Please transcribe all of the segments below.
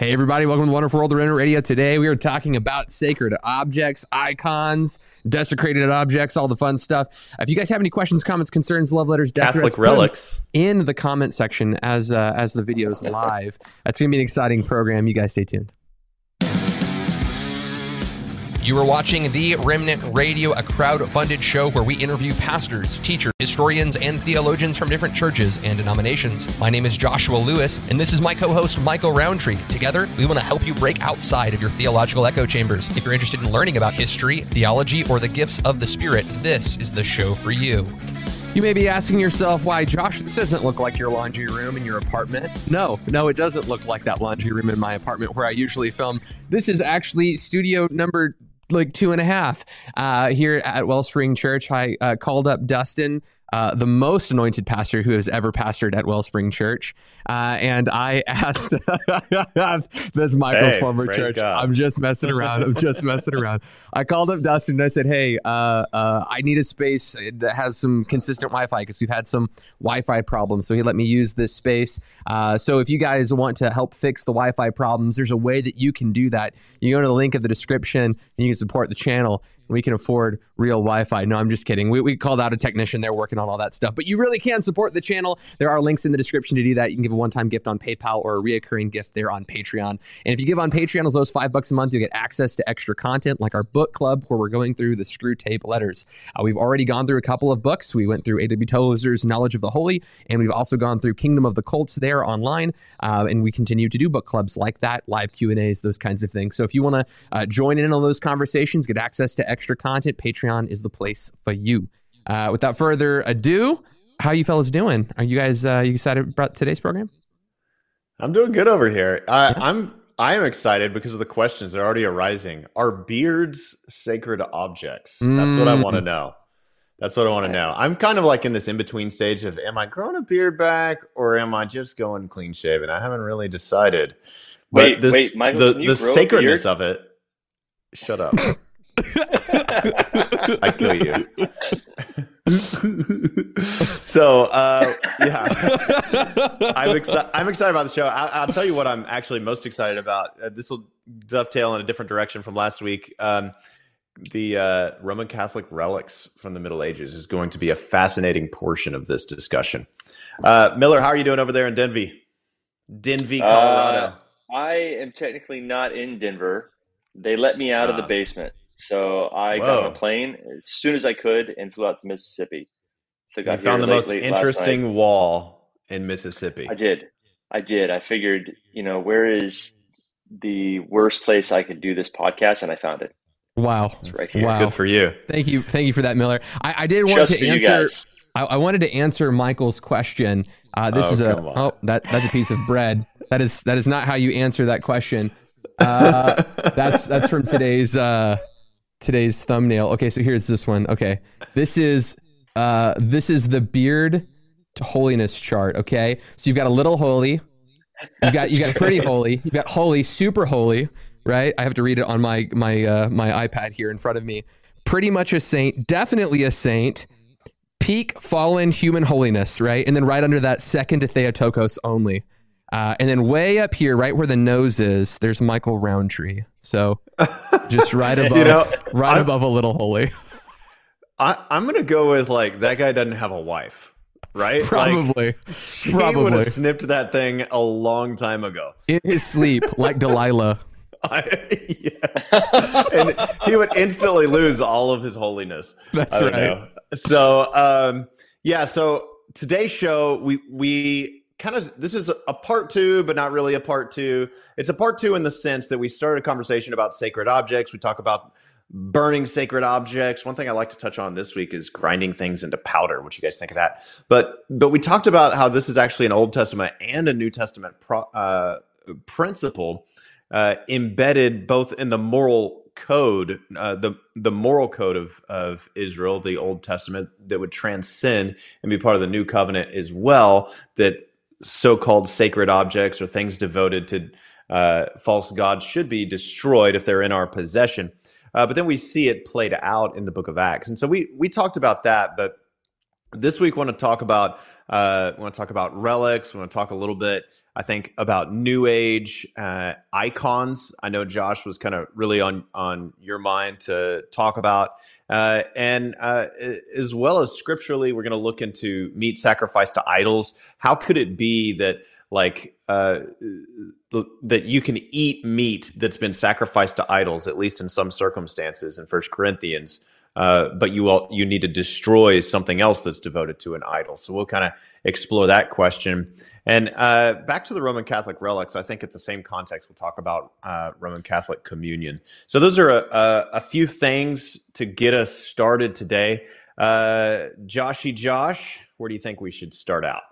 Hey, everybody, welcome to the Wonderful World of Remnant Radio. Today, we are talking about sacred objects, icons, desecrated objects, all the fun stuff. If you guys have any questions, comments, concerns, love letters, death Catholic threats, relics. in the comment section as uh, as the video is live. That's going to be an exciting program. You guys stay tuned. You are watching The Remnant Radio, a crowd-funded show where we interview pastors, teachers, historians, and theologians from different churches and denominations. My name is Joshua Lewis, and this is my co-host, Michael Rowntree. Together, we want to help you break outside of your theological echo chambers. If you're interested in learning about history, theology, or the gifts of the Spirit, this is the show for you. You may be asking yourself why, Josh, this doesn't look like your laundry room in your apartment. No, no, it doesn't look like that laundry room in my apartment where I usually film. This is actually studio number like two and a half uh, here at Wellspring Church. I uh, called up Dustin. Uh, the most anointed pastor who has ever pastored at Wellspring Church. Uh, and I asked, that's Michael's Hey, former church. God. I'm just messing around. I'm just messing around. I called up Dustin and I said, hey, uh, uh, I need a space that has some consistent Wi Fi because we've had some Wi Fi problems. So he let me use this space. Uh, so if you guys want to help fix the Wi Fi problems, there's a way that you can do that. You go to the link of the description and you can support the channel. We can afford real Wi Fi. No, I'm just kidding. We, we called out a technician. They're working on all that stuff. But you really can support the channel. There are links in the description to do that. You can give a one time gift on PayPal or a reoccurring gift there on Patreon. And if you give on Patreon as low as five bucks a month, you'll get access to extra content like our book club where we're going through the Screwtape Letters. Uh, we've already gone through a couple of books. We went through A.W. Tozer's Knowledge of the Holy, and we've also gone through Kingdom of the Cults there online. Uh, and we continue to do book clubs like that, live Q and A's, those kinds of things. So if you want to uh, join in on those conversations, get access to extra content, Patreon is the place for you. Uh, without further ado, how you fellas doing? Are you guys uh, you excited about today's program? I'm doing good over here. I, I'm I am excited because of the questions that are already arising. Are beards sacred objects? That's what I want to Mm. know. That's what I want to know. I'm kind of like in this in between stage of am I growing a beard back or am I just going clean shaven? I haven't really decided. But Wait, this, wait, Michael, the can you the grow a sacredness beard? of it. Shut up. I kill you. so uh, yeah, I'm excited. I'm excited about the show. I- I'll tell you what I'm actually most excited about. Uh, this will dovetail in a different direction from last week. Um, the uh, Roman Catholic relics from the Middle Ages is going to be a fascinating portion of this discussion. Uh, Miller, how are you doing over there in Denver? Denver, Colorado. Uh, I am technically not in Denver. They let me out of the Ah. basement. So I got on a plane as soon as I could and flew out to Mississippi. So I got you found the late, most late interesting wall in Mississippi. I did. I did. I figured, you know, where is the worst place I could do this podcast? And I found it. Wow. It's right here. Wow. Good for you. Thank you. Thank you for that, Miller. I, I did want Just to for you answer. guys. I, I wanted to answer Michael's question. Uh, this Oh, is a oh that that's a piece of bread. That is that is not how you answer that question. Uh, that's that's from today's uh, today's thumbnail. Okay, so here's this one. Okay, this is uh, this is the beard to holiness chart. Okay, so you've got a little holy, you got you got pretty holy, you got holy, super holy, right? I have to read it on my my uh, my iPad here in front of me. Pretty much a saint, definitely a saint. Peak fallen human holiness, right? And then right under that, second to Theotokos only. Uh, and then way up here, right where the nose is, there's Michael Rowntree. So just right above, You know, right I'm- above a little holy. I, I'm gonna go with like that guy doesn't have a wife, right? Like, Probably, he would have snipped that thing a long time ago. in his sleep, like Delilah. I, yes, and he would instantly lose all of his holiness. That's right. know. So, um, yeah. So today's show, we we kind of this is a part two, but not really a part two. It's a part two in the sense that we started a conversation about sacred objects. We talk about burning sacred objects. One thing I like to touch on this week is grinding things into powder. What you guys think of that? But but we talked about how this is actually an Old Testament and a New Testament pro, uh, principle uh, embedded both in the moral code, uh, the the moral code of of Israel, the Old Testament, that would transcend and be part of the New Covenant as well. That so-called sacred objects or things devoted to uh, false gods should be destroyed if they're in our possession. Uh, but then we see it played out in the Book of Acts, and so we we talked about that. But this week, we want to talk about uh, want to talk about relics. We want to talk a little bit I think about new age uh, icons. I know Josh was kind of really on on your mind to talk about, uh, and uh, as well as scripturally, we're going to look into meat sacrifice to idols. How could it be that like uh, that you can eat meat that's been sacrificed to idols, at least in some circumstances, in First Corinthians? Uh, but you all you need to destroy something else that's devoted to an idol. So we'll kind of explore that question. And uh, back to the Roman Catholic relics, I think at the same context we'll talk about uh, Roman Catholic communion. So those are a, a, a, few things to get us started today. Uh, Joshy Josh, where do you think we should start out?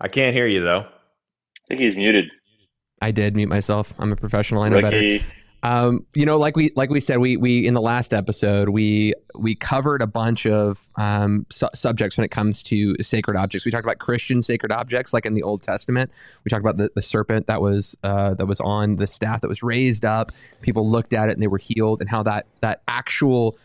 I can't hear you though. I think he's muted. I did mute myself. I'm a professional. I know Ricky. better. Um, you know, like we like we said, we we in the last episode we we covered a bunch of um, su- subjects when it comes to sacred objects. We talked about Christian sacred objects, like in the Old Testament. We talked about the, the serpent that was uh, that was on the staff that was raised up. People looked at it and they were healed, and how that that actual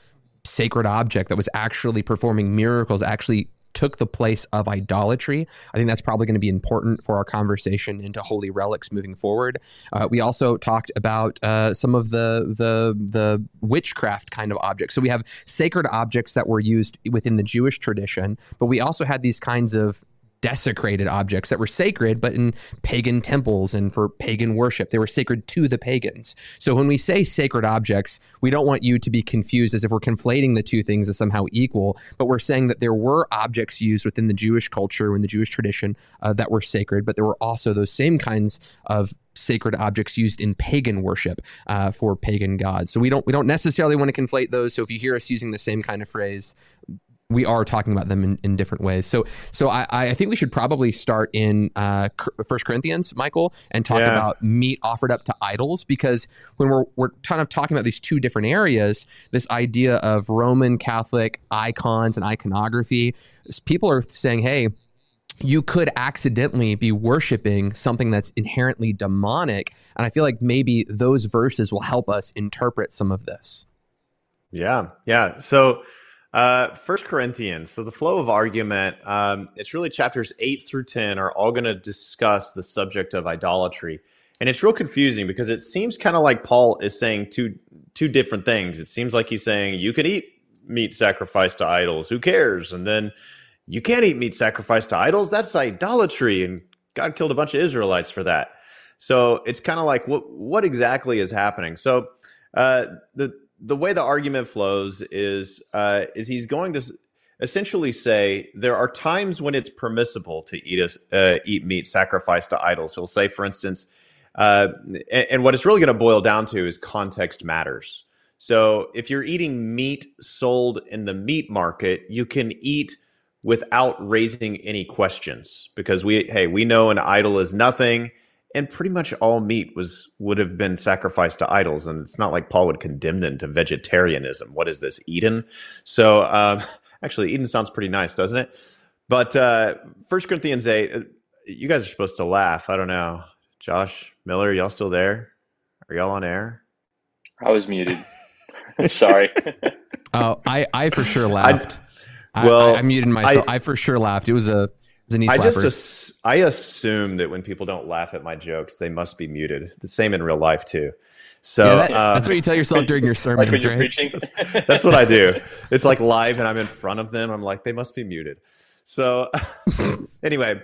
sacred object that was actually performing miracles actually took the place of idolatry. I think that's probably going to be important for our conversation into holy relics moving forward. Uh, we also talked about uh, some of the the the witchcraft kind of objects. So we have sacred objects that were used within the Jewish tradition, but we also had these kinds of desecrated objects that were sacred, but in pagan temples and for pagan worship. They were sacred to the pagans. So when we say sacred objects, we don't want you to be confused as if we're conflating the two things as somehow equal, but we're saying that there were objects used within the Jewish culture, in the Jewish tradition, uh, that were sacred, but there were also those same kinds of sacred objects used in pagan worship uh, for pagan gods. So we don't we don't necessarily want to conflate those. So if you hear us using the same kind of phrase, we are talking about them in, in different ways. So, so I, I think we should probably start in uh, First Corinthians, Michael, and talk yeah. about meat offered up to idols, because when we're we're kind of talking about these two different areas, this idea of Roman Catholic icons and iconography, people are saying, hey. You could accidentally be worshiping something that's inherently demonic. And I feel like maybe those verses will help us interpret some of this. Yeah. Yeah. So, uh, First Corinthians. So the flow of argument, um, it's really chapters eight through ten are all going to discuss the subject of idolatry, and it's real confusing because it seems kind of like Paul is saying two two different things. It seems like he's saying you can eat meat sacrificed to idols, who cares? And then you can't eat meat sacrificed to idols. That's idolatry, and God killed a bunch of Israelites for that. So it's kind of like what what exactly is happening? So uh, the the way the argument flows is uh, is he's going to essentially say there are times when it's permissible to eat a, uh, eat meat sacrificed to idols. He'll say, for instance, uh, and, and, what it's really going to boil down to is context matters. So if you're eating meat sold in the meat market, you can eat without raising any questions because we hey we know an idol is nothing and pretty much all meat was would have been sacrificed to idols and it's not like paul would condemn them to vegetarianism. What is this eden? So um, actually eden sounds pretty nice doesn't it? But uh first corinthians 8 uh, you guys are supposed to laugh. I don't know. Josh miller y'all still there? Are y'all on air? I was muted. Sorry. Oh i i for sure laughed. I, well I, I, muted myself. I, I for sure laughed. It was a I just I assume that when people don't laugh at my jokes, they must be muted. The same in real life too. So yeah, that, uh, that's what you tell yourself during your sermons, like when you're right? Preaching. That's, that's, what I do. It's like live, and I'm in front of them. I'm like, they must be muted. So anyway,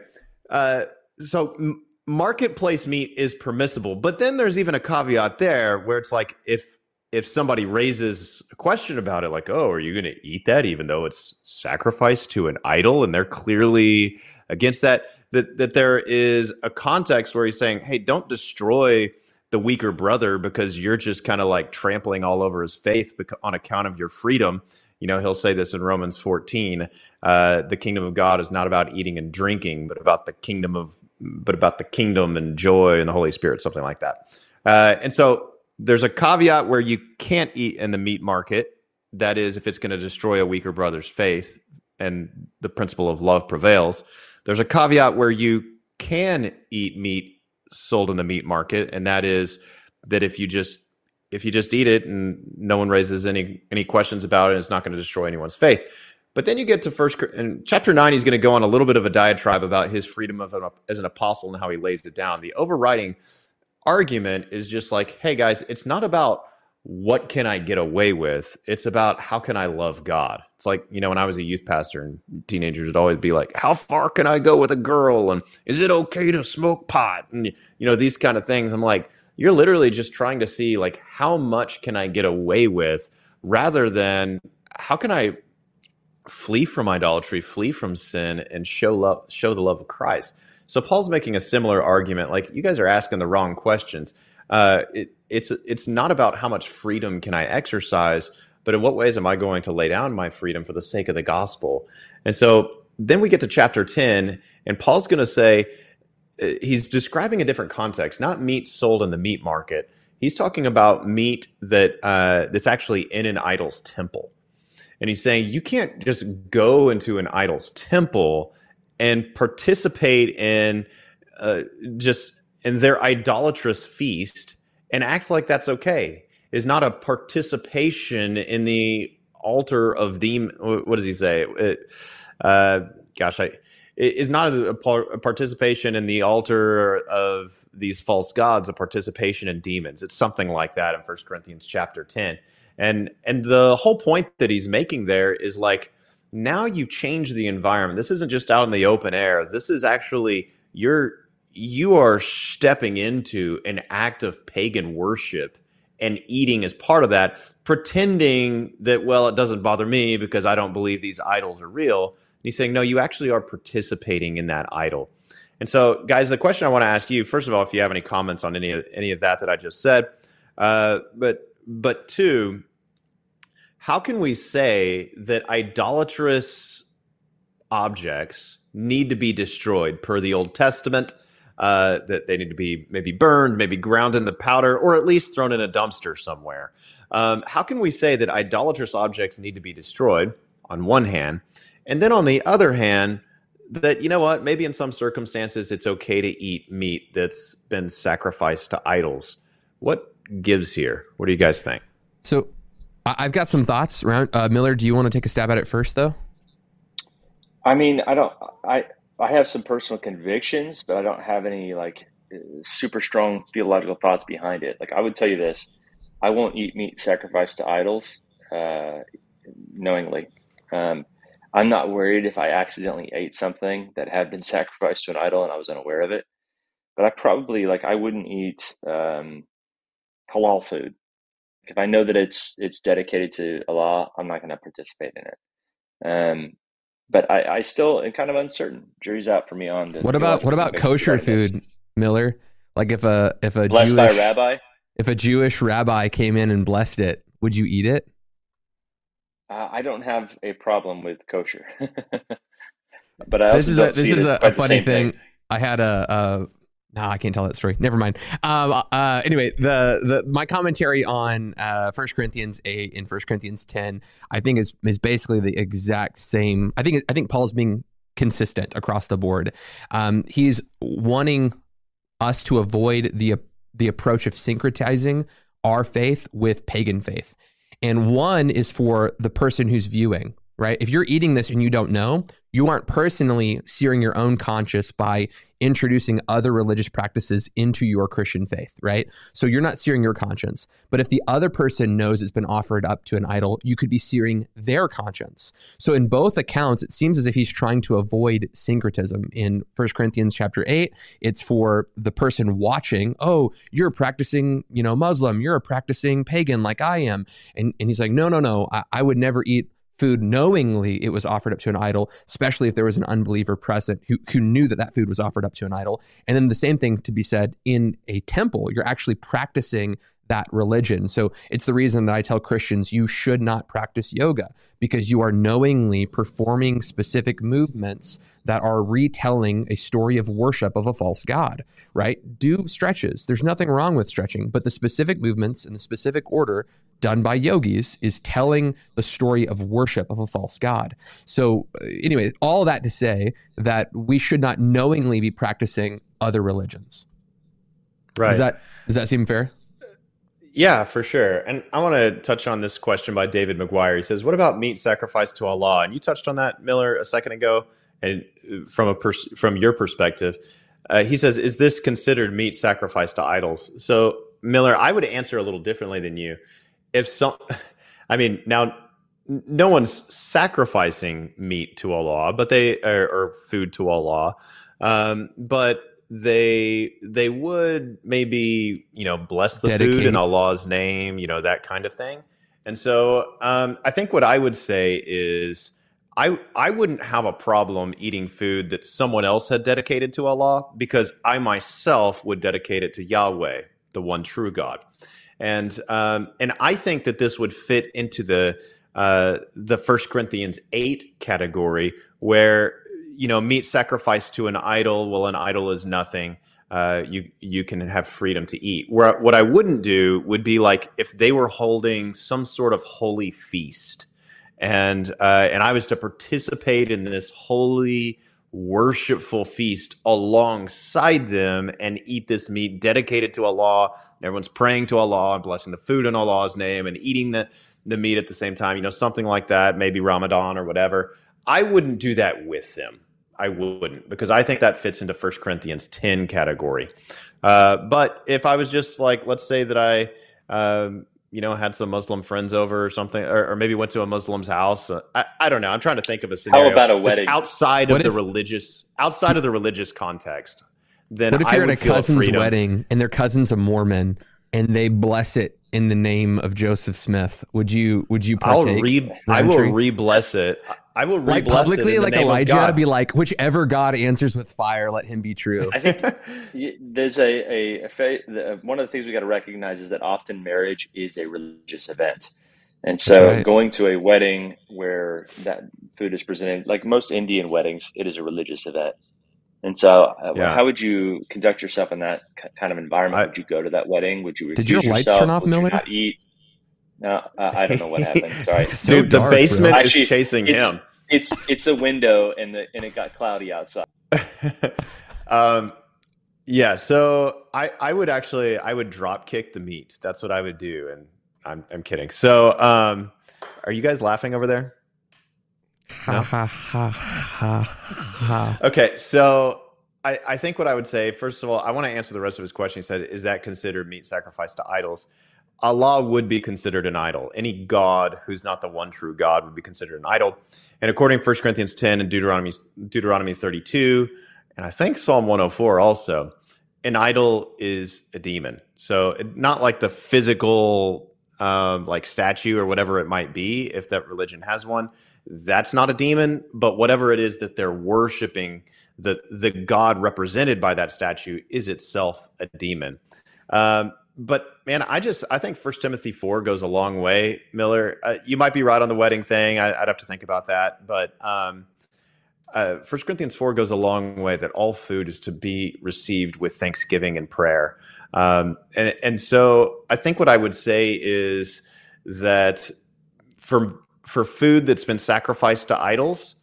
uh, so marketplace meat is permissible, but then there's even a caveat there where it's like if if somebody raises a question about it, like, oh, are you going to eat that even though it's sacrificed to an idol? And they're clearly against that, that, that there is a context where he's saying, hey, don't destroy the weaker brother because you're just kind of like trampling all over his faith on account of your freedom. You know, he'll say this in Romans 14 uh, the kingdom of God is not about eating and drinking, but about the kingdom of, but about the kingdom and joy and the Holy Spirit, something like that. Uh, and so there's a caveat where you can't eat in the meat market. That is, if it's going to destroy a weaker brother's faith and the principle of love prevails. There's a caveat where you can eat meat sold in the meat market, and that is that if you just if you just eat it and no one raises any any questions about it, it's not going to destroy anyone's faith. But then you get to first chapter nine, he's going to go on a little bit of a diatribe about his freedom of an, as an apostle and how he lays it down. The overriding argument is just like, hey guys, it's not about what can I get away with? It's about how can I love God? It's like, you know, when I was a youth pastor and teenagers would always be like, how far can I go with a girl? And is it okay to smoke pot? And, you know, these kind of things. I'm like, you're literally just trying to see, like, how much can I get away with rather than how can I flee from idolatry, flee from sin, and show love, show the love of Christ? So Paul's making a similar argument. Like, you guys are asking the wrong questions. Uh, it, it's it's not about how much freedom can I exercise, but in what ways am I going to lay down my freedom for the sake of the gospel? And so then we get to chapter 10, and Paul's going to say, uh, he's describing a different context, not meat sold in the meat market. He's talking about meat that uh, that's actually in an idol's temple. And he's saying you can't just go into an idol's temple and participate in uh, just in their idolatrous feast and act like that's okay is not a participation in the altar of demon. What does he say? Uh, gosh, I is not a, a, participation in the altar of these false gods, a participation in demons. It's something like that in First Corinthians chapter 10. And and the whole point that he's making there is like now you change the environment. This isn't just out in the open air. This is actually you're you are stepping into an act of pagan worship and eating as part of that, pretending that, well, it doesn't bother me because I don't believe these idols are real. And he's saying, no, you actually are participating in that idol. And so, guys, the question I want to ask you, first of all, if you have any comments on any of any of that that I just said, uh, but but two, how can we say that idolatrous objects need to be destroyed per the Old Testament? Uh, that they need to be maybe burned, maybe ground in the powder, or at least thrown in a dumpster somewhere. Um, how can we say that idolatrous objects need to be destroyed on one hand, and then on the other hand, that you know what, maybe in some circumstances it's okay to eat meat that's been sacrificed to idols? What gives here? What do you guys think? So, I've got some thoughts around. Uh, Miller, do you want to take a stab at it first, though? I mean, I don't. I I have some personal convictions, but I don't have any like super strong theological thoughts behind it. Like I would tell you this: I won't eat meat sacrificed to idols, uh, knowingly. Um, I'm not worried if I accidentally ate something that had been sacrificed to an idol and I was unaware of it. But I probably like I wouldn't eat um, halal food if I know that it's it's dedicated to Allah. I'm not going to participate in it. Um, but I, I still am kind of uncertain. Jury's out for me on this. What about what about kosher food, Miller? Like if a if a blessed Jewish, by a rabbi, if a Jewish rabbi came in and blessed it, would you eat it? Uh, I don't have a problem with kosher, but I this is a this is a, a funny thing. thing. I had a, no, I can't tell that story. Never mind. Um, uh, anyway, the the my commentary on uh, 1 Corinthians eight and First Corinthians ten, I think is is basically the exact same. I think I think Paul's being consistent across the board. Um, he's wanting us to avoid the the approach of syncretizing our faith with pagan faith, and one is for the person who's viewing. Right, if you're eating this and you don't know, you aren't personally searing your own conscience by introducing other religious practices into your Christian faith, right? So you're not searing your conscience. But if the other person knows it's been offered up to an idol, you could be searing their conscience. So in both accounts, it seems as if he's trying to avoid syncretism. In 1 Corinthians chapter 8, it's for the person watching, oh, you're practicing, you know, Muslim, you're a practicing pagan like I am. And, and he's like, no, no, no, I, I would never eat food knowingly it was offered up to an idol, especially if there was an unbeliever present who, who knew that that food was offered up to an idol. And then the same thing to be said in a temple, you're actually practicing that religion. So it's the reason that I tell Christians you should not practice yoga because you are knowingly performing specific movements that are retelling a story of worship of a false god, right? Do stretches. There's nothing wrong with stretching, but the specific movements in the specific order done by yogis is telling the story of worship of a false god. So uh, anyway, all that to say that we should not knowingly be practicing other religions. Right. Does that does that seem fair? Yeah, for sure. And I want to touch on this question by David McGuire. He says, "What about meat sacrificed to Allah?" And you touched on that, Miller, a second ago. And from a pers- from your perspective, uh, he says, "Is this considered meat sacrificed to idols?" So, Miller, I would answer a little differently than you. If some, I mean, now no one's sacrificing meat to Allah, but they or, or food to Allah, um, but they they would maybe you know bless the Dedicate. food in Allah's name, you know that kind of thing. And so um, I think what I would say is I I wouldn't have a problem eating food that someone else had dedicated to Allah because I myself would dedicate it to Yahweh, the one true God. And um, and I think that this would fit into the uh, the First Corinthians eight category where you know meat sacrificed to an idol. Well, an idol is nothing. Uh, you you can have freedom to eat. Where what I wouldn't do would be like if they were holding some sort of holy feast, and uh, and I was to participate in this holy worshipful feast alongside them and eat this meat dedicated to Allah. And everyone's praying to Allah and blessing the food in Allah's name and eating the the meat at the same time. You know, something like that, maybe Ramadan or whatever. I wouldn't do that with them. I wouldn't because I think that fits into 1 Corinthians 10 category. Uh, but if I was just like, let's say that I, um, you know, had some Muslim friends over or something, or, or maybe went to a Muslim's house. Uh, I, I don't know. I'm trying to think of a scenario. about a wedding? outside What of if- the religious, outside of the religious context? Then What if you're at a cousin's freedom. wedding and their cousin's a Mormon and they bless it in the name of Joseph Smith? Would you would you I'll partake? re I will re-bless it. I will like re-bless publicly, in the like name Elijah, God. be like, whichever God answers with fire, let him be true. I think there's a, a, a fa- the, one of the things we got to recognize is that often marriage is a religious event. And so right. going to a wedding where that food is presented, like most Indian weddings, it is a religious event. And so, uh, Yeah. how would you conduct yourself in that ki- kind of environment? I- would you go to that wedding? Would you Did your recuse lights yourself? turn off, Would you Miller? not eat? No, uh, I don't know what happened. Sorry. So Dude, the dark, bro. basement Actually, is chasing it's- him. It's it's a window and the and it got cloudy outside. um, yeah, so I, I would actually I would drop kick the meat. That's what I would do, and I'm I'm kidding. So, um, are you guys laughing over there? Ha ha ha ha ha. Okay, so I, I think what I would say, first of all, I want to answer the rest of his question. He said, Is that considered meat sacrifice to idols? Allah would be considered an idol. Any God who's not the one true God would be considered an idol. And according to 1 Corinthians 10 and Deuteronomy, Deuteronomy 32, and I think Psalm 104 also, an idol is a demon. So not like the physical um, like statue or whatever it might be, if that religion has one, that's not a demon. But whatever it is that they're worshiping, the the God represented by that statue is itself a demon. Um, but man, I just I think First Timothy four goes a long way. Miller, uh, you might be right on the wedding thing. I, I'd have to think about that, but. Um, uh, 1 Corinthians 4 goes a long way that all food is to be received with thanksgiving and prayer. Um, and, and so I think what I would say is that for, for food that's been sacrificed to idols,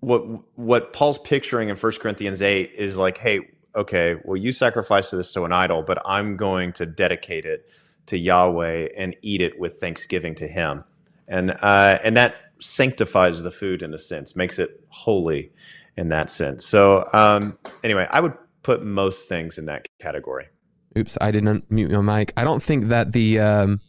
what, what Paul's picturing in 1 Corinthians 8 is like, hey, okay, well, you sacrificed this to an idol, but I'm going to dedicate it to Yahweh and eat it with thanksgiving to Him. And, uh, and that sanctifies the food in a sense, makes it holy in that sense. So, um, anyway, I would put most things in that category. Oops, I didn't mute my mic. I don't think that the um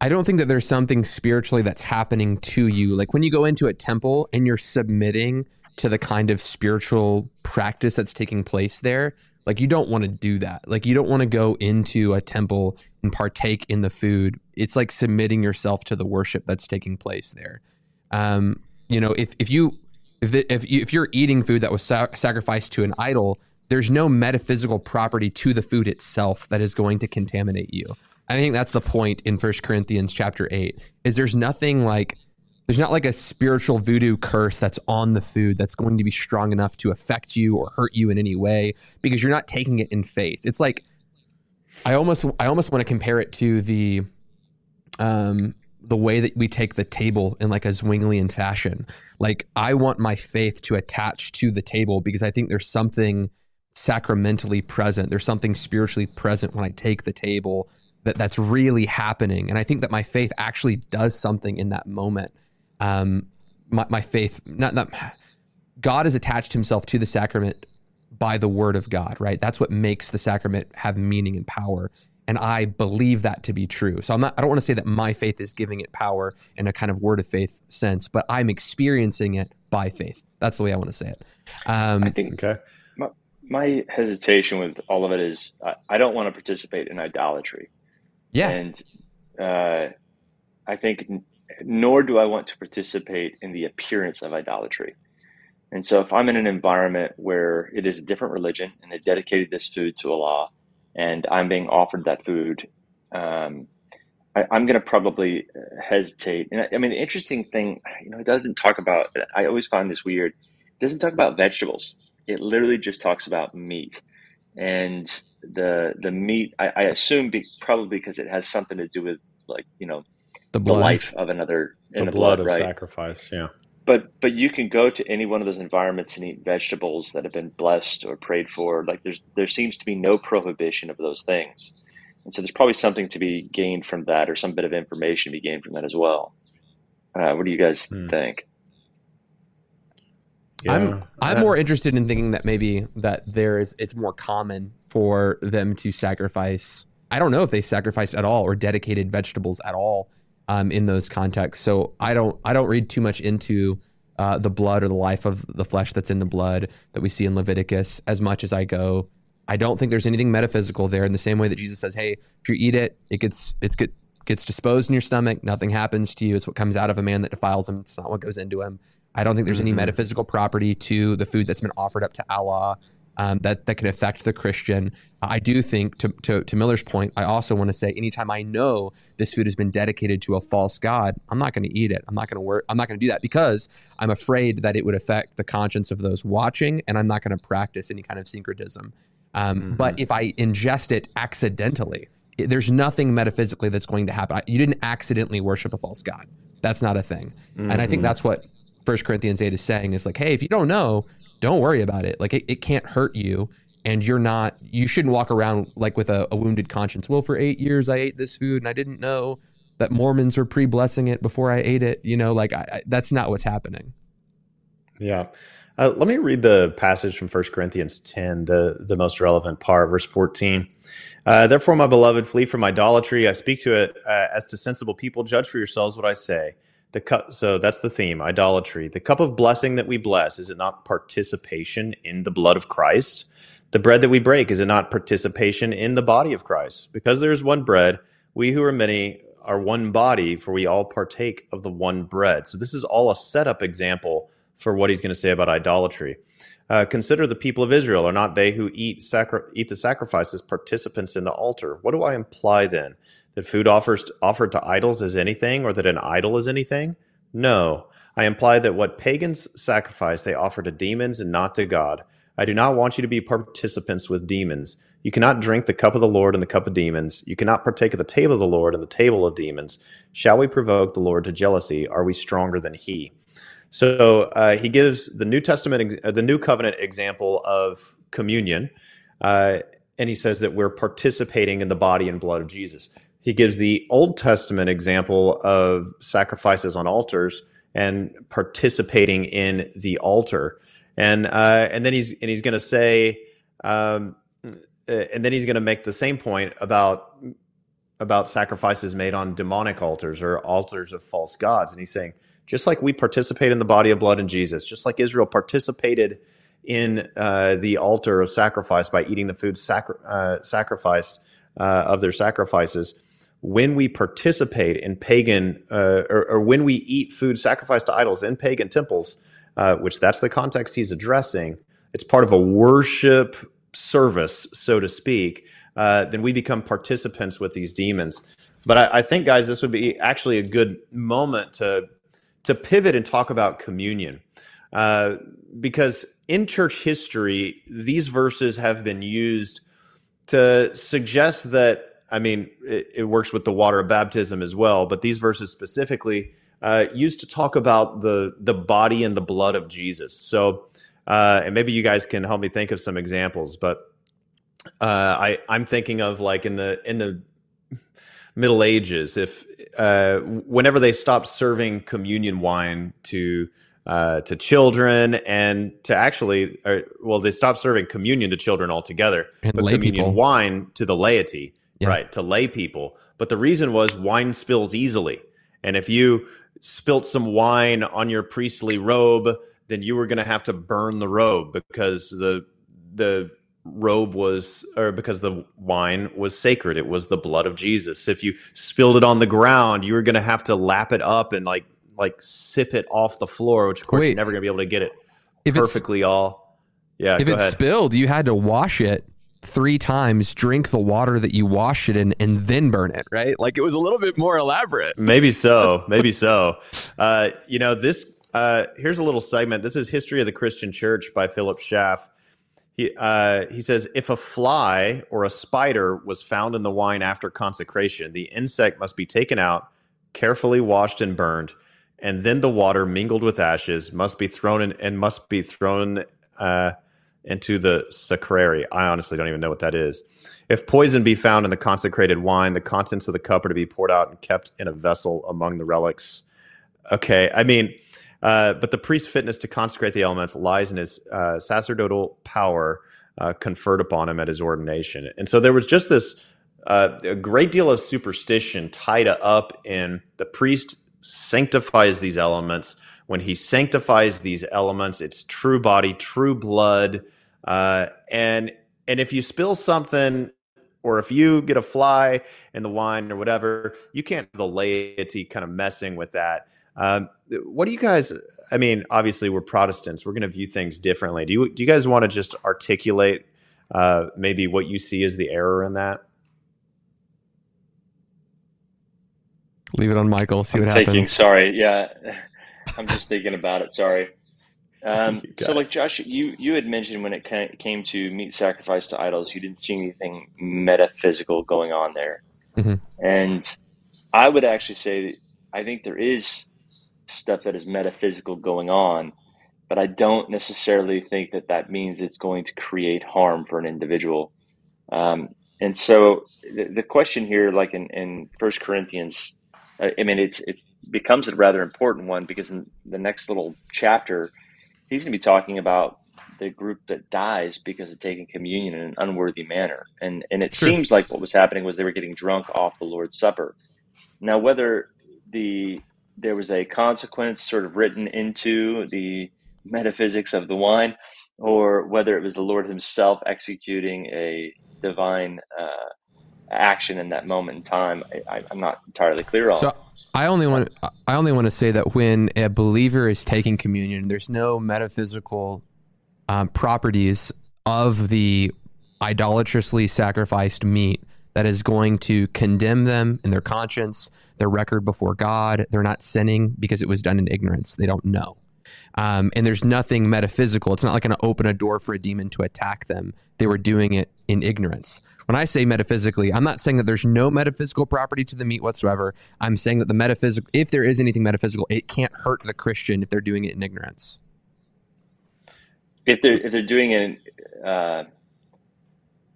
I don't think that there's something spiritually that's happening to you. Like when you go into a temple and you're submitting to the kind of spiritual practice that's taking place there, Like you don't want to do that. Like you don't want to go into a temple and partake in the food. It's like submitting yourself to the worship that's taking place there. Um, you know, if if you if the, if you, if you're eating food that was sa- sacrificed to an idol, there's no metaphysical property to the food itself that is going to contaminate you. I think that's the point in First Corinthians chapter 8 is there's nothing like there's not like a spiritual voodoo curse that's on the food that's going to be strong enough to affect you or hurt you in any way because you're not taking it in faith. It's like I almost I almost want to compare it to the um the way that we take the table in like a Zwinglian fashion. Like I want my faith to attach to the table because I think there's something sacramentally present. There's something spiritually present when I take the table that that's really happening. And I think that my faith actually does something in that moment. Um, my, my faith, not, not, God has attached himself to the sacrament by the word of God, right? That's what makes the sacrament have meaning and power. And I believe that to be true. So I'm not, I don't want to say that my faith is giving it power in a kind of word of faith sense, but I'm experiencing it by faith. That's the way I want to say it. Um, I think okay. my, my hesitation with all of it is I, I don't want to participate in idolatry. Yeah. And uh, I think, nor do I want to participate in the appearance of idolatry. And so, if I'm in an environment where it is a different religion and they dedicated this food to Allah, and I'm being offered that food, um, I, am going to probably hesitate. And I, I, mean, the interesting thing, you know, it doesn't talk about. I always find this weird. It doesn't talk about vegetables. It literally just talks about meat, and the the meat. I, I assume be, probably because it has something to do with like you know the, the life of another in the, the blood, blood, of right? sacrifice. Yeah. But but you can go to any one of those environments and eat vegetables that have been blessed or prayed for. Like there's there seems to be no prohibition of those things, and so there's probably something to be gained from that, or some bit of information to be gained from that as well. Uh, what do you guys hmm. think? Yeah. I'm I'm more interested in thinking that maybe that there is it's more common for them to sacrifice. I don't know if they sacrificed at all or dedicated vegetables at all um, in those contexts. So I don't I don't read too much into uh, the blood or the life of the flesh that's in the blood that we see in Leviticus as much as I go. I don't think there's anything metaphysical there in the same way that Jesus says, "Hey, if you eat it, it gets it's get, gets disposed in your stomach. Nothing happens to you. It's what comes out of a man that defiles him. It's not what goes into him." I don't think there's mm-hmm. any metaphysical property to the food that's been offered up to Allah um, that that can affect the Christian. I do think, to, to, to Miller's point, I also want to say, anytime I know this food has been dedicated to a false god, I'm not going to eat it. I'm not going to work. I'm not going to do that because I'm afraid that it would affect the conscience of those watching, and I'm not going to practice any kind of syncretism. Um, mm-hmm. But if I ingest it accidentally, there's nothing metaphysically that's going to happen. You didn't accidentally worship a false god. That's not a thing. Mm-hmm. And I think mm-hmm. that's what First Corinthians 8 is saying is like, hey, if you don't know, don't worry about it. Like it, it can't hurt you. And you're not, you shouldn't walk around like with a, a wounded conscience. Well, for eight years, I ate this food and I didn't know that Mormons were pre blessing it before I ate it. You know, like I, I, that's not what's happening. Yeah. Uh, let me read the passage from 1 Corinthians 10, the, the most relevant part, verse 14. Uh, Therefore, my beloved, flee from idolatry. I speak to it uh, as to sensible people. Judge for yourselves what I say the cup so that's the theme idolatry. The cup of blessing that we bless is it not participation in the blood of christ? The bread that we break is it not participation in the body of christ? Because there is one bread we who are many are one body for we all partake of the one bread. So this is all a setup example for what he's going to say about idolatry. Uh, consider the people of israel are not they who eat sacri- eat the sacrifices participants in the altar? What do i imply then that food offers offered to idols is anything or that an idol is anything? No. I imply that what pagans sacrifice they offer to demons and not to God. I do not want you to be participants with demons. You cannot drink the cup of the Lord and the cup of demons. You cannot partake of the table of the Lord and the table of demons. Shall we provoke the Lord to jealousy? Are we stronger than He? So uh, he gives the New Testament, the New Covenant example of communion, uh, and he says that we're participating in the body and blood of Jesus he gives the Old Testament example of sacrifices on altars and participating in the altar, and uh, and then he's and he's going to say, um, and then he's going to make the same point about about sacrifices made on demonic altars or altars of false gods, and he's saying just like we participate in the body of blood in Jesus, just like Israel participated in uh, the altar of sacrifice by eating the food sacri- uh, sacrificed uh, of their sacrifices. When we participate in pagan, uh, or, or, when we eat food sacrificed to idols in pagan temples, uh, which that's the context he's addressing, it's part of a worship service, so to speak. Uh, then we become participants with these demons. But I, I think, guys, this would be actually a good moment to to pivot and talk about communion, uh, because in church history, these verses have been used to suggest that. I mean, it, it works with the water of baptism as well, but these verses specifically uh, used to talk about the the body and the blood of Jesus. So, uh, and maybe you guys can help me think of some examples, but uh, I I'm thinking of like in the in the Middle Ages, if uh, whenever they stopped serving communion wine to uh, to children and to actually, or, well, they stopped serving communion to children altogether, and but communion people. wine to the laity, yeah. right? To lay people. But the reason was wine spills easily, and if you spilt some wine on your priestly robe, then you were going to have to burn the robe because the the robe was or because the wine was sacred it was the blood of jesus if you spilled it on the ground you were going to have to lap it up and like like sip it off the floor which of course Wait. you're never going to be able to get it If perfectly all yeah if it's ahead spilled, you had to wash it three times, drink the water that you wash it in, and then burn it. Right? Like it was a little bit more elaborate. maybe so maybe so uh, you know this uh, here's a little segment this is history of the christian church by philip schaff he, uh, he says if a fly or a spider was found in the wine after consecration the insect must be taken out carefully washed and burned and then the water mingled with ashes must be thrown in and must be thrown uh, into the sacrary i honestly don't even know what that is if poison be found in the consecrated wine the contents of the cup are to be poured out and kept in a vessel among the relics okay i mean uh, but the priest's fitness to consecrate the elements lies in his uh, sacerdotal power uh, conferred upon him at his ordination. And so there was just this uh, a great deal of superstition tied up in the priest sanctifies these elements. When he sanctifies these elements, it's true body, true blood, uh, and and if you spill something or if you get a fly in the wine or whatever, you can't the laity kind of messing with that. Um, what do you guys? I mean, obviously we're Protestants. We're going to view things differently. Do you do you guys want to just articulate uh, maybe what you see as the error in that? Leave it on Michael. See I'm what thinking. happens. Sorry, yeah, I'm just thinking about it. Sorry. Um, so, like. Josh, you you had mentioned when it came to meat sacrifice to idols, you didn't see anything metaphysical going on there, Mhm. and I would actually say that I think there is stuff that is metaphysical going on, but I don't necessarily think that that means it's going to create harm for an individual. Um, and so, the, the question here, like in in First Corinthians I I mean, it's it becomes a rather important one because in the next little chapter, he's going to be talking about the group that dies because of taking communion in an unworthy manner, and and it seems like what was happening was they were getting drunk off the Lord's Supper. Now, whether the there was a consequence sort of written into the metaphysics of the wine, or whether it was the Lord Himself executing a divine uh, action in that moment in time, I, I'm not entirely clear on. So I only want I only want to say that when a believer is taking communion, there's no metaphysical um, properties of the idolatrously sacrificed meat that is going to condemn them in their conscience, their record before God. They're not sinning because it was done in ignorance. They don't know. Um, and there's nothing metaphysical. It's not like going to open a door for a demon to attack them. They were doing it in ignorance. When I say metaphysically, I'm not saying that there's no metaphysical property to the meat whatsoever. I'm saying that the metaphysical, if there is anything metaphysical, it can't hurt the Christian if they're doing it in ignorance. if they're if they're doing it, uh,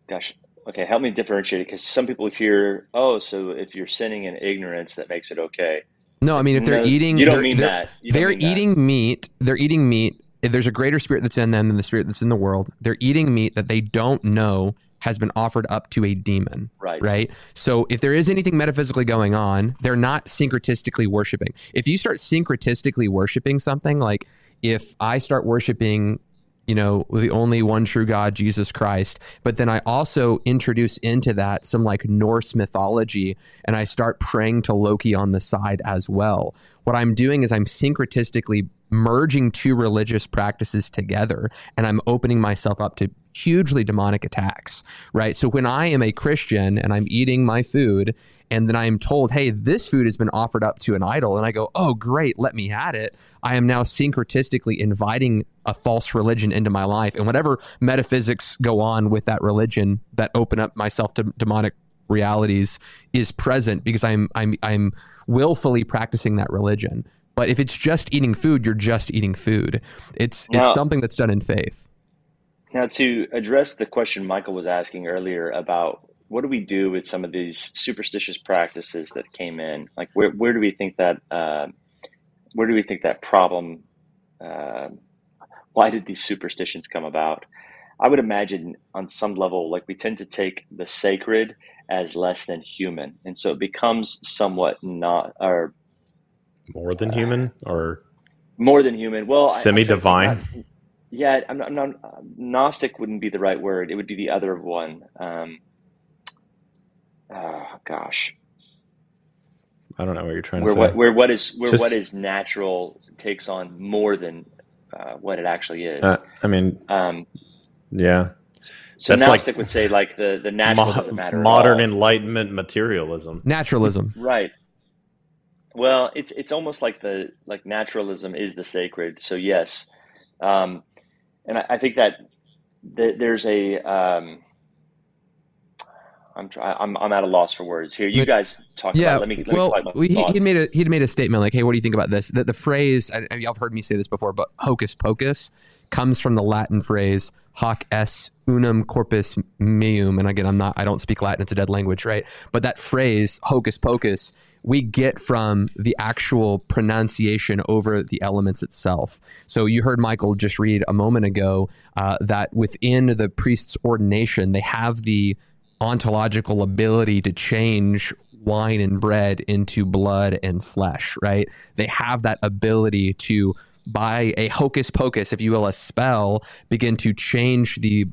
gosh, okay, help me differentiate it because some people hear, oh, so if you're sinning in ignorance, that makes it okay. No, I mean if they're No, eating, you don't they're- mean they're- that. Don't they're mean that. eating meat. They're eating meat. If there's a greater spirit that's in them than the spirit that's in the world, they're eating meat that they don't know has been offered up to a demon. right, Right. So if there is anything metaphysically going on, they're not syncretistically worshiping. If you start syncretistically worshiping something, like if I start worshiping you know, the only one true God, Jesus Christ. But then I also introduce into that some like Norse mythology and I start praying to Loki on the side as well. What I'm doing is I'm syncretistically merging two religious practices together and I'm opening myself up to hugely demonic attacks, right? So when I am a Christian and I'm eating my food and then I am told, hey, this food has been offered up to an idol, and I go, oh, great, let me at it. I am now syncretistically inviting a false religion into my life. And whatever metaphysics go on with that religion that open up myself to demonic realities is present because I'm I'm I'm willfully practicing that religion. But if it's just eating food, you're just eating food. It's now, it's something that's done in faith. Now to address the question Michael was asking earlier about what do we do with some of these superstitious practices that came in? Like, where, where do we think that uh, where do we think that problem? Uh, why did these superstitions come about? I would imagine on some level, like we tend to take the sacred as less than human, and so it becomes somewhat not or more than uh, human or more than human. Well, semi-divine. Yeah, I'm not, I'm not, Gnostic wouldn't be the right word. It would be the other one. Um, oh gosh, I don't know what you're trying where to say. What, where what is where Just, what is natural takes on more than uh, what it actually is. Uh, I mean, um, yeah. So That's Gnostic like would say like the the natural mo- doesn't matter. Modern Enlightenment materialism, naturalism, right? Well, it's it's almost like the like naturalism is the sacred. So yes, um, and I, I think that th- there's a um, I'm try- I'm I'm at a loss for words here. You guys talk yeah, about. Let me. Let well, me he, he made a he made a statement like, "Hey, what do you think about this?" The, the phrase I, y'all have heard me say this before, but hocus pocus comes from the Latin phrase hoc est unum corpus meum. And again, I'm not I don't speak Latin; it's a dead language, right? But that phrase hocus pocus we get from the actual pronunciation over the elements itself. So you heard Michael just read a moment ago uh, that within the priest's ordination, they have the ontological ability to change wine and bread into blood and flesh, right? They have that ability to, by a hocus pocus, if you will, a spell, begin to change the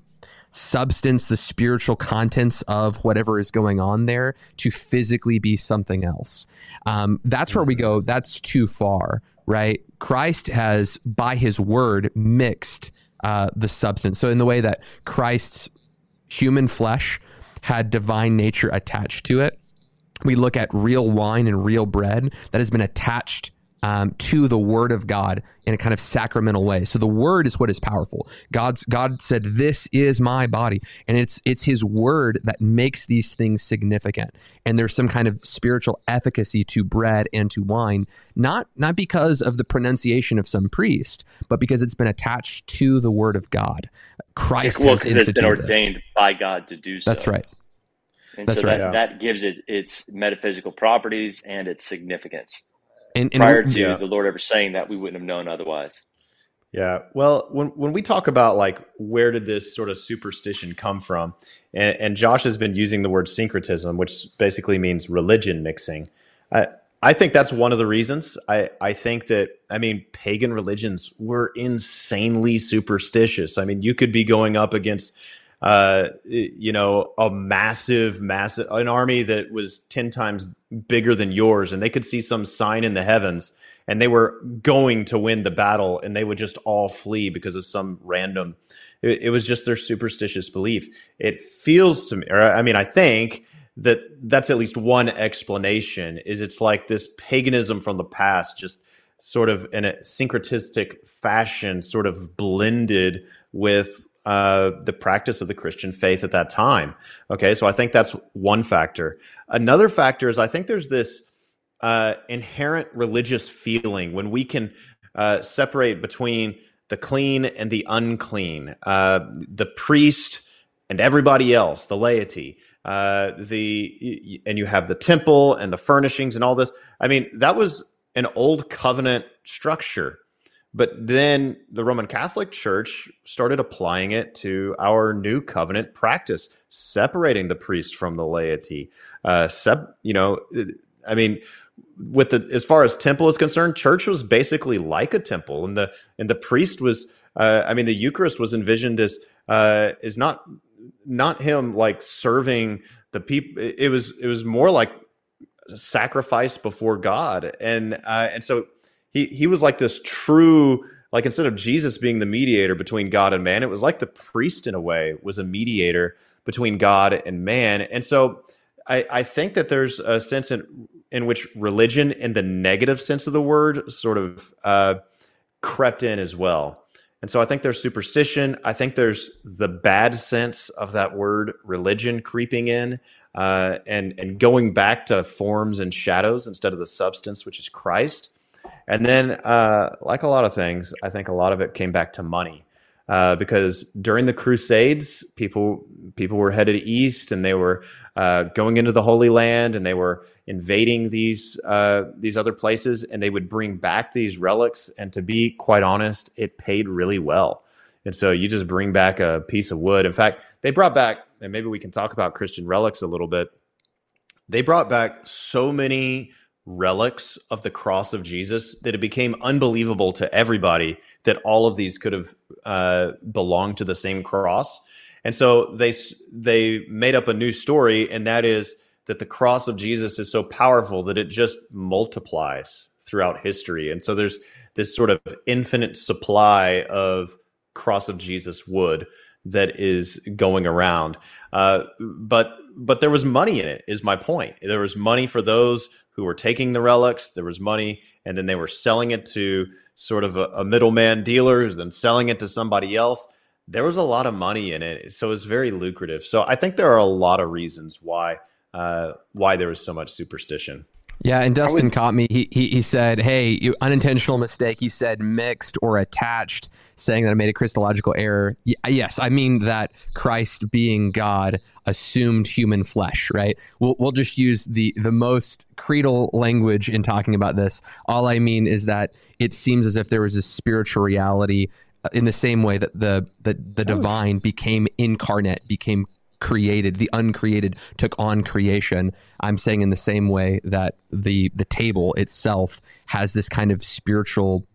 substance, the spiritual contents of whatever is going on there to physically be something else. Um, that's where we go. That's too far, right? Christ has, by his word, mixed uh, the substance. So, in the way that Christ's human flesh had divine nature attached to it. We look at real wine and real bread that has been attached um, to the word of God in a kind of sacramental way. So the word is what is powerful. God's God said, "This is my body," and it's it's His word that makes these things significant. And there's some kind of spiritual efficacy to bread and to wine, not not because of the pronunciation of some priest, but because it's been attached to the word of God. Christ well, has it's been ordained this. by God to do so. That's right. And That's so right. that, yeah. that gives it its metaphysical properties and its significance. And, and Prior to yeah. the Lord ever saying that, we wouldn't have known otherwise. Yeah. Well, when when we talk about like where did this sort of superstition come from, and, and Josh has been using the word syncretism, which basically means religion mixing. I, I think that's one of the reasons. I, I think that, I mean, pagan religions were insanely superstitious. I mean, you could be going up against, uh, you know, a massive, massive, an army that was 10 times bigger than yours, and they could see some sign in the heavens and they were going to win the battle and they would just all flee because of some random, it, it was just their superstitious belief. It feels to me, or I mean, I think that that's at least one explanation is it's like this paganism from the past just sort of in a syncretistic fashion sort of blended with uh, the practice of the Christian faith at that time. Okay, so I think that's one factor. Another factor is I think there's this uh, inherent religious feeling when we can uh, separate between the clean and the unclean, uh, the priest and everybody else, the laity uh, the and you have the temple and the furnishings and all this. I mean, that was an old covenant structure. But then the Roman Catholic Church started applying it to our new covenant practice, separating the priest from the laity. Uh, sep, you know, I mean, with the as far as temple is concerned, church was basically like a temple, and the and the priest was. Uh, I mean, the Eucharist was envisioned as uh, is not not him like serving the people. It was it was more like sacrifice before God, and uh, and so he he was like this true like instead of Jesus being the mediator between God and man, it was like the priest in a way was a mediator between God and man. And so I, I think that there's a sense in in which religion, in the negative sense of the word, sort of uh, crept in as well. And so I think there's superstition. I think there's the bad sense of that word religion creeping in uh, and and going back to forms and shadows instead of the substance, which is Christ. And then, uh, like a lot of things, I think a lot of it came back to money. Uh, because during the Crusades, people people were headed east and they were uh, going into the Holy Land and they were invading these uh, these other places and they would bring back these relics. And to be quite honest, it paid really well. And so you just bring back a piece of wood. In fact, they brought back, and maybe we can talk about Christian relics a little bit. They brought back so many relics of the cross of Jesus that it became unbelievable to everybody that all of these could have uh, belonged to the same cross. And so they they made up a new story, and that is that the cross of Jesus is so powerful that it just multiplies throughout history. And so there's this sort of infinite supply of cross of Jesus wood that is going around. Uh, but but there was money in it. Is my point. There was money for those who were taking the relics. There was money, and then they were selling it to sort of a, a middleman dealer who's then selling it to somebody else. There was a lot of money in it, so it's very lucrative. So I think there are a lot of reasons why uh, why there was so much superstition. Yeah, and Dustin would, caught me. He, he he said, "Hey, you unintentional mistake. You said mixed or attached, saying that I made a Christological error. Y- yes, I mean that Christ, being God, assumed human flesh. Right? We'll we'll just use the the most creedal language in talking about this. All I mean is that it seems as if there was a spiritual reality." Uh, in the same way that the the, the divine became incarnate, became created, the uncreated took on creation. I'm saying in the same way that the the table itself has this kind of spiritual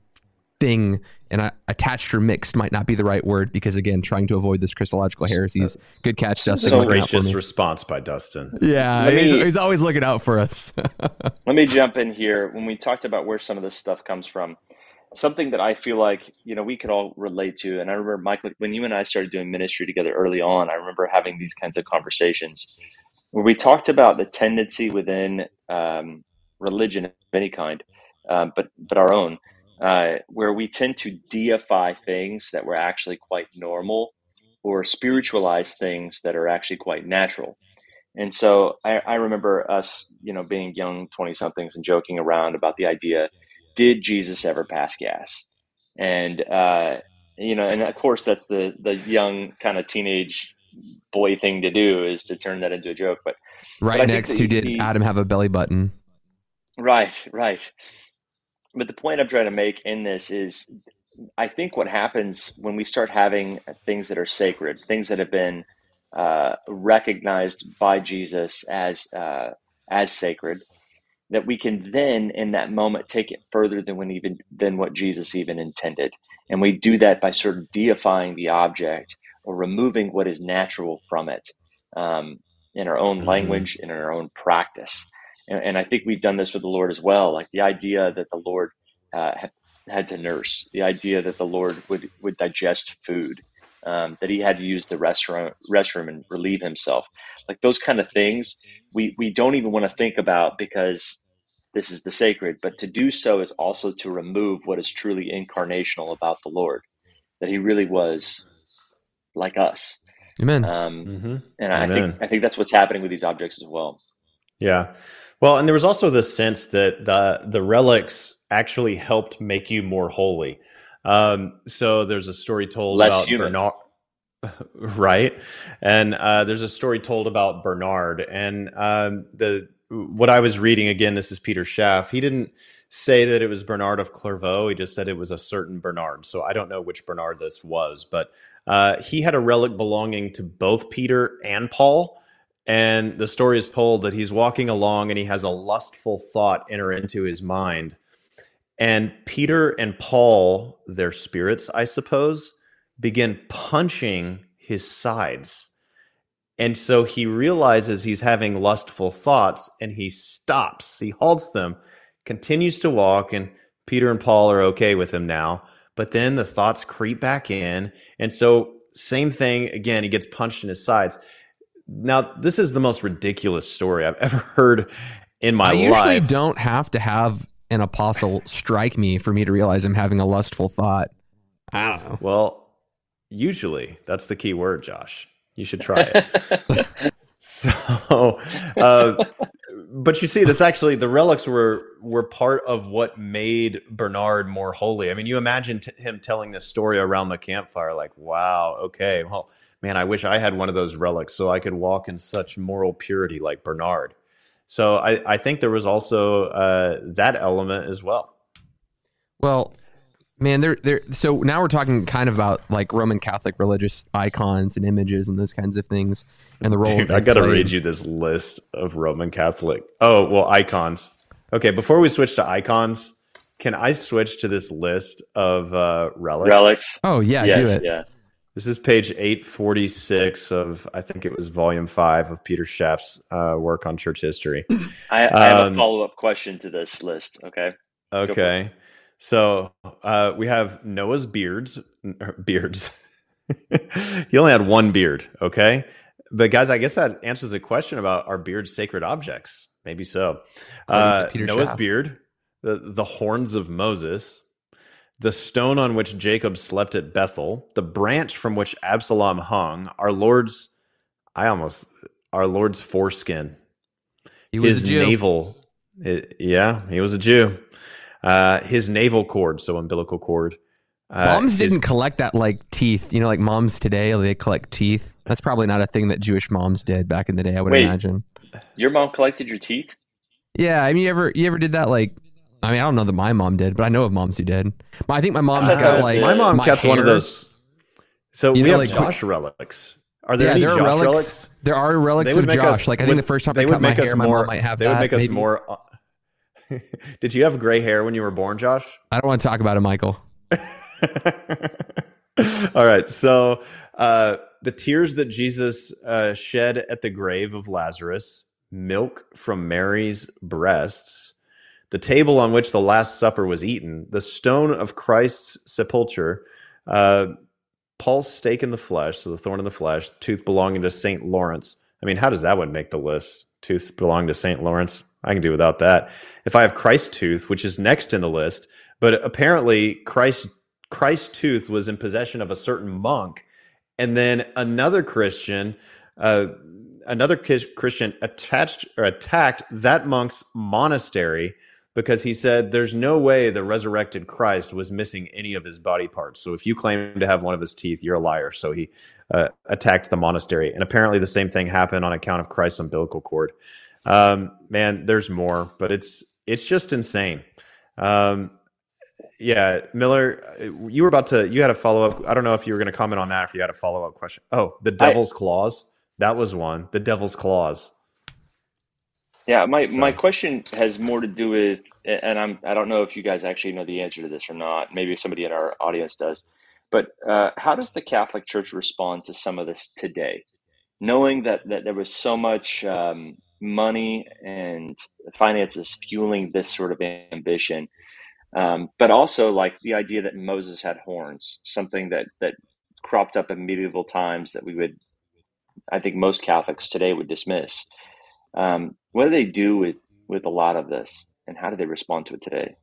thing and I, attached or mixed might not be the right word because again trying to avoid this christological heresies good catch dustin so gracious response by dustin yeah me, he's, he's, always looking out for us let me jump in here when we talked about where some of this stuff comes from something that I feel like you know we could all relate to. And I remember Michael when you and I started doing ministry together early on. I remember having these kinds of conversations where we talked about the tendency within um, religion of any kind, um, but but our own, uh, where we tend to deify things that were actually quite normal, or spiritualize things that are actually quite natural. And so I, I remember us, you know, being young twenty somethings and joking around about the idea did Jesus ever pass gas? And uh, you know, and of course, that's the the young kind of teenage boy thing to do is to turn that into a joke. But right but next to did Adam have a belly button? Right, right. But the point I'm trying to make in this is, I think what happens when we start having things that are sacred, things that have been uh, recognized by Jesus as uh, as sacred, that we can then in that moment take it further than when even than what Jesus even intended. And we do that by sort of deifying the object or removing what is natural from it um, in our own mm-hmm. language in our own practice. And, and, I think we've done this with the Lord as well. Like the idea that the Lord uh, had, had to nurse, the idea that the Lord would would digest food, um, that he had to use the restroom restroom and relieve himself. Like those kind of things, we we don't even want to think about because this is the sacred. But to do so is also to remove what is truly incarnational about the Lord, that He really was like us. Amen. Um, mm-hmm. And I Amen. think I think that's what's happening with these objects as well. Yeah. Well, and there was also this sense that the the relics actually helped make you more holy. Um, so there's a story told Less about human. Bernard, right? And uh, there's a story told about Bernard, and um, the what I was reading again. This is Peter Schaff. He didn't say that it was Bernard of Clairvaux. He just said it was a certain Bernard. So I don't know which Bernard this was, but uh, he had a relic belonging to both Peter and Paul. And the story is told that he's walking along and he has a lustful thought enter into his mind. And Peter and Paul, their spirits, I suppose, begin punching his sides. And so he realizes he's having lustful thoughts and he stops. He halts them, continues to walk, and Peter and Paul are okay with him now. But then the thoughts creep back in. And so, same thing again, he gets punched in his sides. Now, this is the most ridiculous story I've ever heard in my I life. I usually don't have to have an apostle strike me for me to realize I'm having a lustful thought. I don't know. Well, usually that's the key word, Josh. You should try it. so, uh, but you see, this actually the relics were were part of what made Bernard more holy. I mean, you imagine t- him telling this story around the campfire, like, "Wow, okay, well, man, I wish I had one of those relics so I could walk in such moral purity like Bernard." So, I, I think there was also uh, that element as well. Well, man, there, there. So now we're talking kind of about like Roman Catholic religious icons and images and those kinds of things, and the role. Dude, I got to read you this list of Roman Catholic. Oh, well, icons. Okay, before we switch to icons, can I switch to this list of uh, relics? Relics. Oh yeah, yes, do it. Yeah. This is page 846 of, I think it was volume five of Peter Schaff's uh, work on church history. I, I have Um, a follow up question to this list. Okay. Okay. So uh, we have Noah's beards. er, Beards. he only had one beard. Okay. But guys, I guess that answers the question about are beards sacred objects? Maybe so. Uh, Peter Noah's Schaff. beard, the, the horns of Moses, the stone on which Jacob slept at Bethel, the branch from which Absalom hung, our Lord's, I almost, our Lord's foreskin He was his a Jew. navel it- yeah he was a jew uh his navel cord so umbilical cord uh, moms didn't collect that like teeth. You know, like moms today, they collect teeth. That's probably not a thing that Jewish moms did back in the day. I would Wait. imagine. Your mom collected your teeth? Yeah, I mean, you ever you ever did that? Like, I mean, I don't know that my mom did, but I know of moms who did. But I think my mom's Uh, got like my mom my kept one of those so You we know, have like- josh relics are there yeah, any there are josh relics, relics, There are relics of Josh. us- like I think would- the first time they I would cut my make us hair, my more mom might have they that. would make us maybe. more uh, did you have gray hair when you were born josh I don't want to talk about it, Michael. All right. So uh, the tears that Jesus uh, shed at the grave of Lazarus, milk from Mary's breasts, the table on which the Last Supper was eaten, the stone of Christ's sepulchre, uh, Paul's stake in the flesh, so the thorn in the flesh, tooth belonging to St. Lawrence. I mean, how does that one make the list? Tooth belonging to St. Lawrence? I can do without that. If I have Christ's tooth, which is next in the list, but apparently Christ Christ's tooth was in possession of a certain monk, and then another Christian, uh, another Christian attached or attacked that monk's monastery because he said there's no way the resurrected Christ was missing any of his body parts. So if you claim to have one of his teeth, you're a liar. So he uh, attacked the monastery, and apparently the same thing happened on account of Christ's umbilical cord. Um, man, there's more, but it's it's just insane. Um, yeah, Miller, you were about to. You had a follow up. I don't know if you were going to comment on that. Or if you had a follow up question. Oh, the devil's claws. That was one. The devil's claws. Yeah, my, So- my question has more to do with, and I'm I don't know if you guys actually know the answer to this or not. Maybe somebody in our audience does. But uh, how does the Catholic Church respond to some of this today, knowing that that there was so much um, money and finances fueling this sort of ambition, um, but also like the idea that Moses had horns, something that that cropped up in medieval times that we would, I think most Catholics today would dismiss. Um, what do they do with with a lot of this, and how do they respond to it today?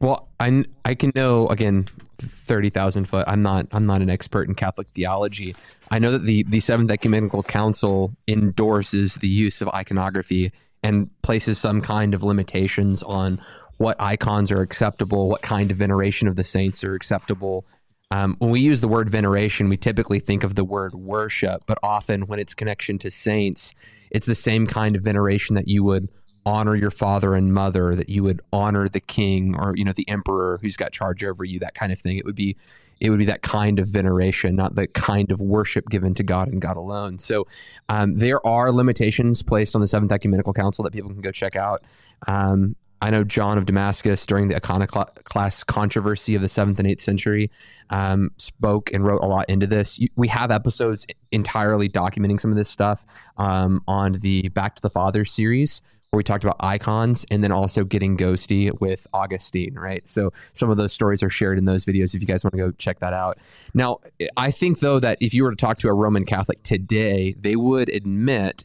Well, I I can know again, thirty thousand foot. I'm not I'm not an expert in Catholic theology. I know that the the Seventh Ecumenical Council endorses the use of iconography and places some kind of limitations on what icons are acceptable, what kind of veneration of the saints are acceptable. Um, when we use the word veneration, we typically think of the word worship, but often when it's connection to saints, it's the same kind of veneration that you would honor your father and mother, that you would honor the king or you know the emperor who's got charge over you, that kind of thing. It would be it would be that kind of veneration, not the kind of worship given to God and God alone. So um, there are limitations placed on the Seventh Ecumenical Council that people can go check out. Um, I know John of Damascus during the iconoclast controversy of the seventh and eighth century um, spoke and wrote a lot into this. We have episodes entirely documenting some of this stuff um, on the Back to the Father series, where we talked about icons and then also getting ghosty with Augustine, right? So some of those stories are shared in those videos if you guys want to go check that out. Now, I think though that if you were to talk to a Roman Catholic today, they would admit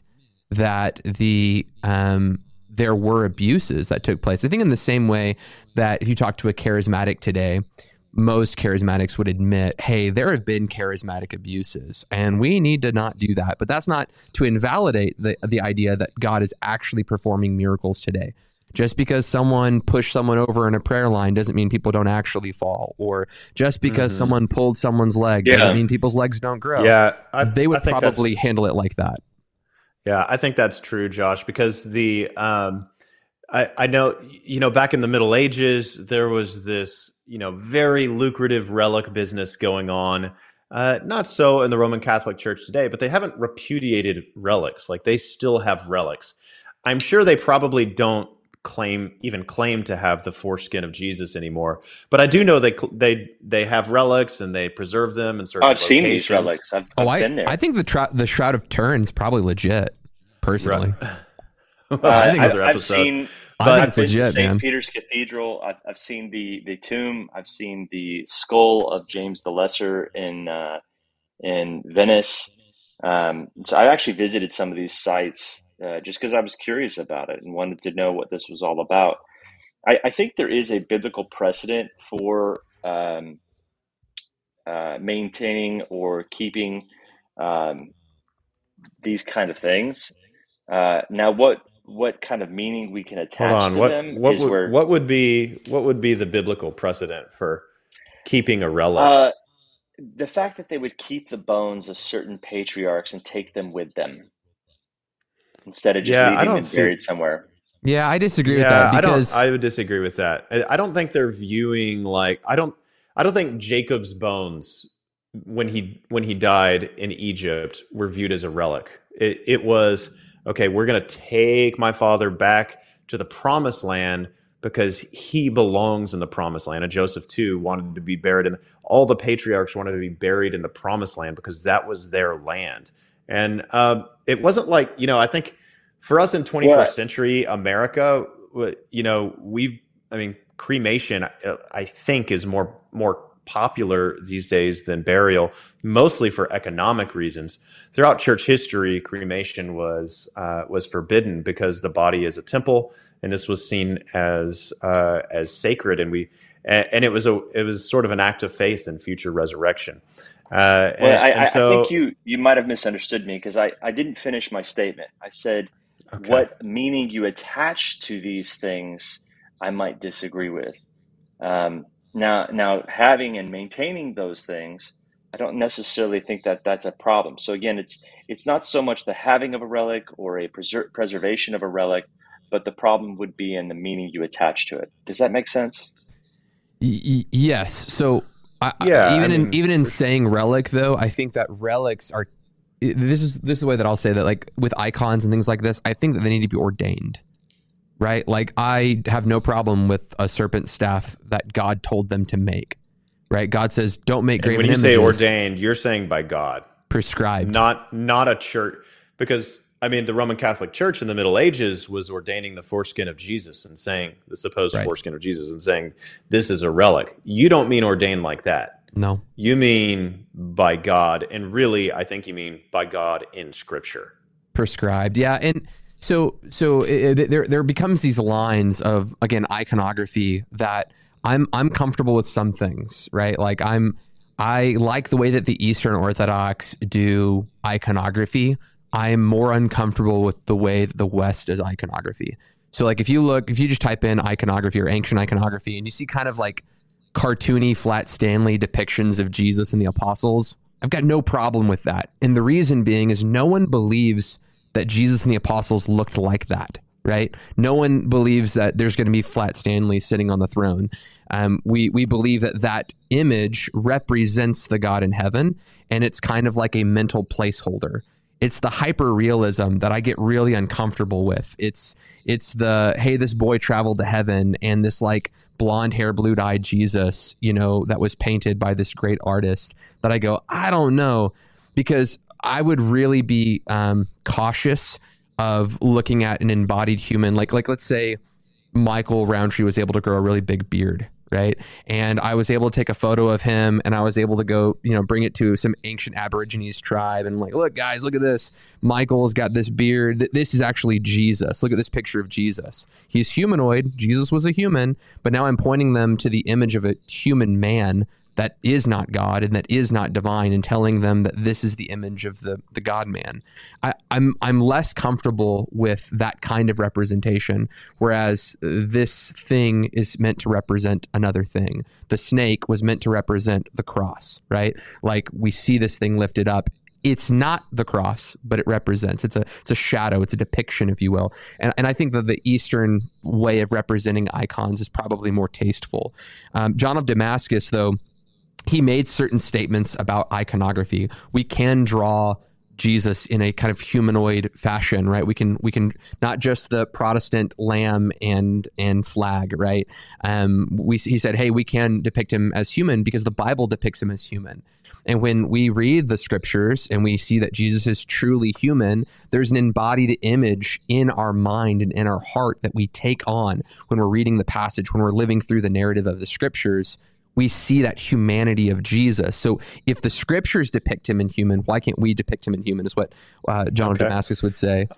that the um, there were abuses that took place. I think in the same way that if you talk to a charismatic today, most charismatics would admit, hey, there have been charismatic abuses, and we need to not do that. But that's not to invalidate the, the idea that God is actually performing miracles today. Just because someone pushed someone over in a prayer line doesn't mean people don't actually fall, or just because mm-hmm. someone pulled someone's leg yeah. doesn't mean people's legs don't grow. Yeah, I, they would probably handle it like that. Yeah, I think that's true, Josh, because the um, I, I know you know back in the Middle Ages there was this you know very lucrative relic business going on. Uh, not so in the Roman Catholic Church today, but they haven't repudiated relics. Like they still have relics. I'm sure they probably don't claim even claim to have the foreskin of Jesus anymore. But I do know they they they have relics and they preserve them and certain. Oh, I've locations. seen these relics. I've, I've oh, I, I think the tra- the Shroud of Turin's probably legit. Personally, right. well, uh, I've, I've, seen. But I've been legit, to St. Peter's Cathedral. I've, I've, seen the the tomb. I've seen the skull of James the Lesser in uh, in Venice. Um, so I've actually visited some of these sites uh, just because I was curious about it and wanted to know what this was all about. I, I think there is a biblical precedent for um, uh, maintaining or keeping um, these kind of things. Uh, now, what what kind of meaning we can attach to what, them what would, where, what would be what would be the biblical precedent for keeping a relic? Uh, the fact that they would keep the bones of certain patriarchs and take them with them instead of just yeah, leaving them see, buried somewhere. Yeah, I disagree yeah, with that because I, don't, I would disagree with that. I don't think they're viewing like I don't I don't think Jacob's bones when he when he died in Egypt were viewed as a relic. It, it was okay. We're going to take my father back to the promised land because he belongs in the promised land. And Joseph too wanted to be buried in all the patriarchs wanted to be buried in the promised land because that was their land. And uh, it wasn't like you know. I think for us in 21st yeah. century America, you know, we. I mean, cremation. Uh, I think is more more popular these days than burial, mostly for economic reasons. Throughout church history, cremation was uh, was forbidden because the body is a temple, and this was seen as uh, as sacred, and we and, and, it was a it was sort of an act of faith in future resurrection. Uh, well, and, I, and so, I, think you you might have misunderstood me because I I didn't finish my statement. I said okay. what meaning you attach to these things. I might disagree with. Um, now, now having and maintaining those things, I don't necessarily think that that's a problem. So again, it's it's not so much the having of a relic or a preser- preservation of a relic, but the problem would be in the meaning you attach to it. Does that make sense? Y- yes. So I, yeah, even I mean, in even in saying relic though, I think that relics are this is this is the way that I'll say that like with icons and things like this, I think that they need to be ordained right? Like I have no problem with a serpent staff that God told them to make, right? God says, "Don't make graven images." When you images. say ordained, you're saying by God, prescribed, not not a church, because I mean the Roman Catholic Church in the Middle Ages was ordaining the foreskin of Jesus and saying the supposed right. foreskin of Jesus and saying this is a relic. You don't mean ordained like that. No, you mean by God, and really, I think you mean by God in Scripture. Prescribed, yeah, and so so it, it, there there becomes these lines of again iconography that I'm I'm comfortable with some things, right? Like I'm I like the way that the Eastern Orthodox do iconography. I'm more uncomfortable with the way that the West does iconography. So like if you look if you just type in iconography or ancient iconography and you see kind of like cartoony flat Stanley depictions of Jesus and the apostles, I've got no problem with that. And the reason being is no one believes that Jesus and the apostles looked like that. right? No one believes that there's going to be Flat Stanley sitting on the throne. Um, we we believe that that image represents the God in heaven, and it's kind of like a mental placeholder. It's the hyper realism that I get really uncomfortable with. It's it's the hey, this boy traveled to heaven, and this like blonde hair, blue eyed Jesus, you know, that was painted by this great artist. That I go, I don't know, because I would really be um, cautious of looking at an embodied human, like like let's say Michael Rowntree was able to grow a really big beard, right? And I was able to take a photo of him, and I was able to go, you know, bring it to some ancient Aborigines tribe, and like, look, guys, look at this. Michael's got this beard. This is actually Jesus. Look at this picture of Jesus. He's humanoid. Jesus was a human, but now I'm pointing them to the image of a human man that is not God and that is not divine and telling them that this is the image of the the God man. I'm I'm less comfortable with that kind of representation, whereas this thing is meant to represent another thing. The snake was meant to represent the cross, right? Like we see this thing lifted up. It's not the cross, but it represents. It's a it's a shadow. It's a depiction, if you will. And and I think that the Eastern way of representing icons is probably more tasteful. Um, John of Damascus, though he made certain statements about iconography. We can draw Jesus in a kind of humanoid fashion, right? We can we can not just the Protestant lamb and and flag, right? Um, we he said, hey, we can depict him as human because the Bible depicts him as human. And when we read the scriptures and we see that Jesus is truly human, there's an embodied image in our mind and in our heart that we take on when we're reading the passage, when we're living through the narrative of the scriptures we see that humanity of Jesus. So if the scriptures depict him in human, why can't we depict him in human? Is what uh, John okay. of Damascus would say.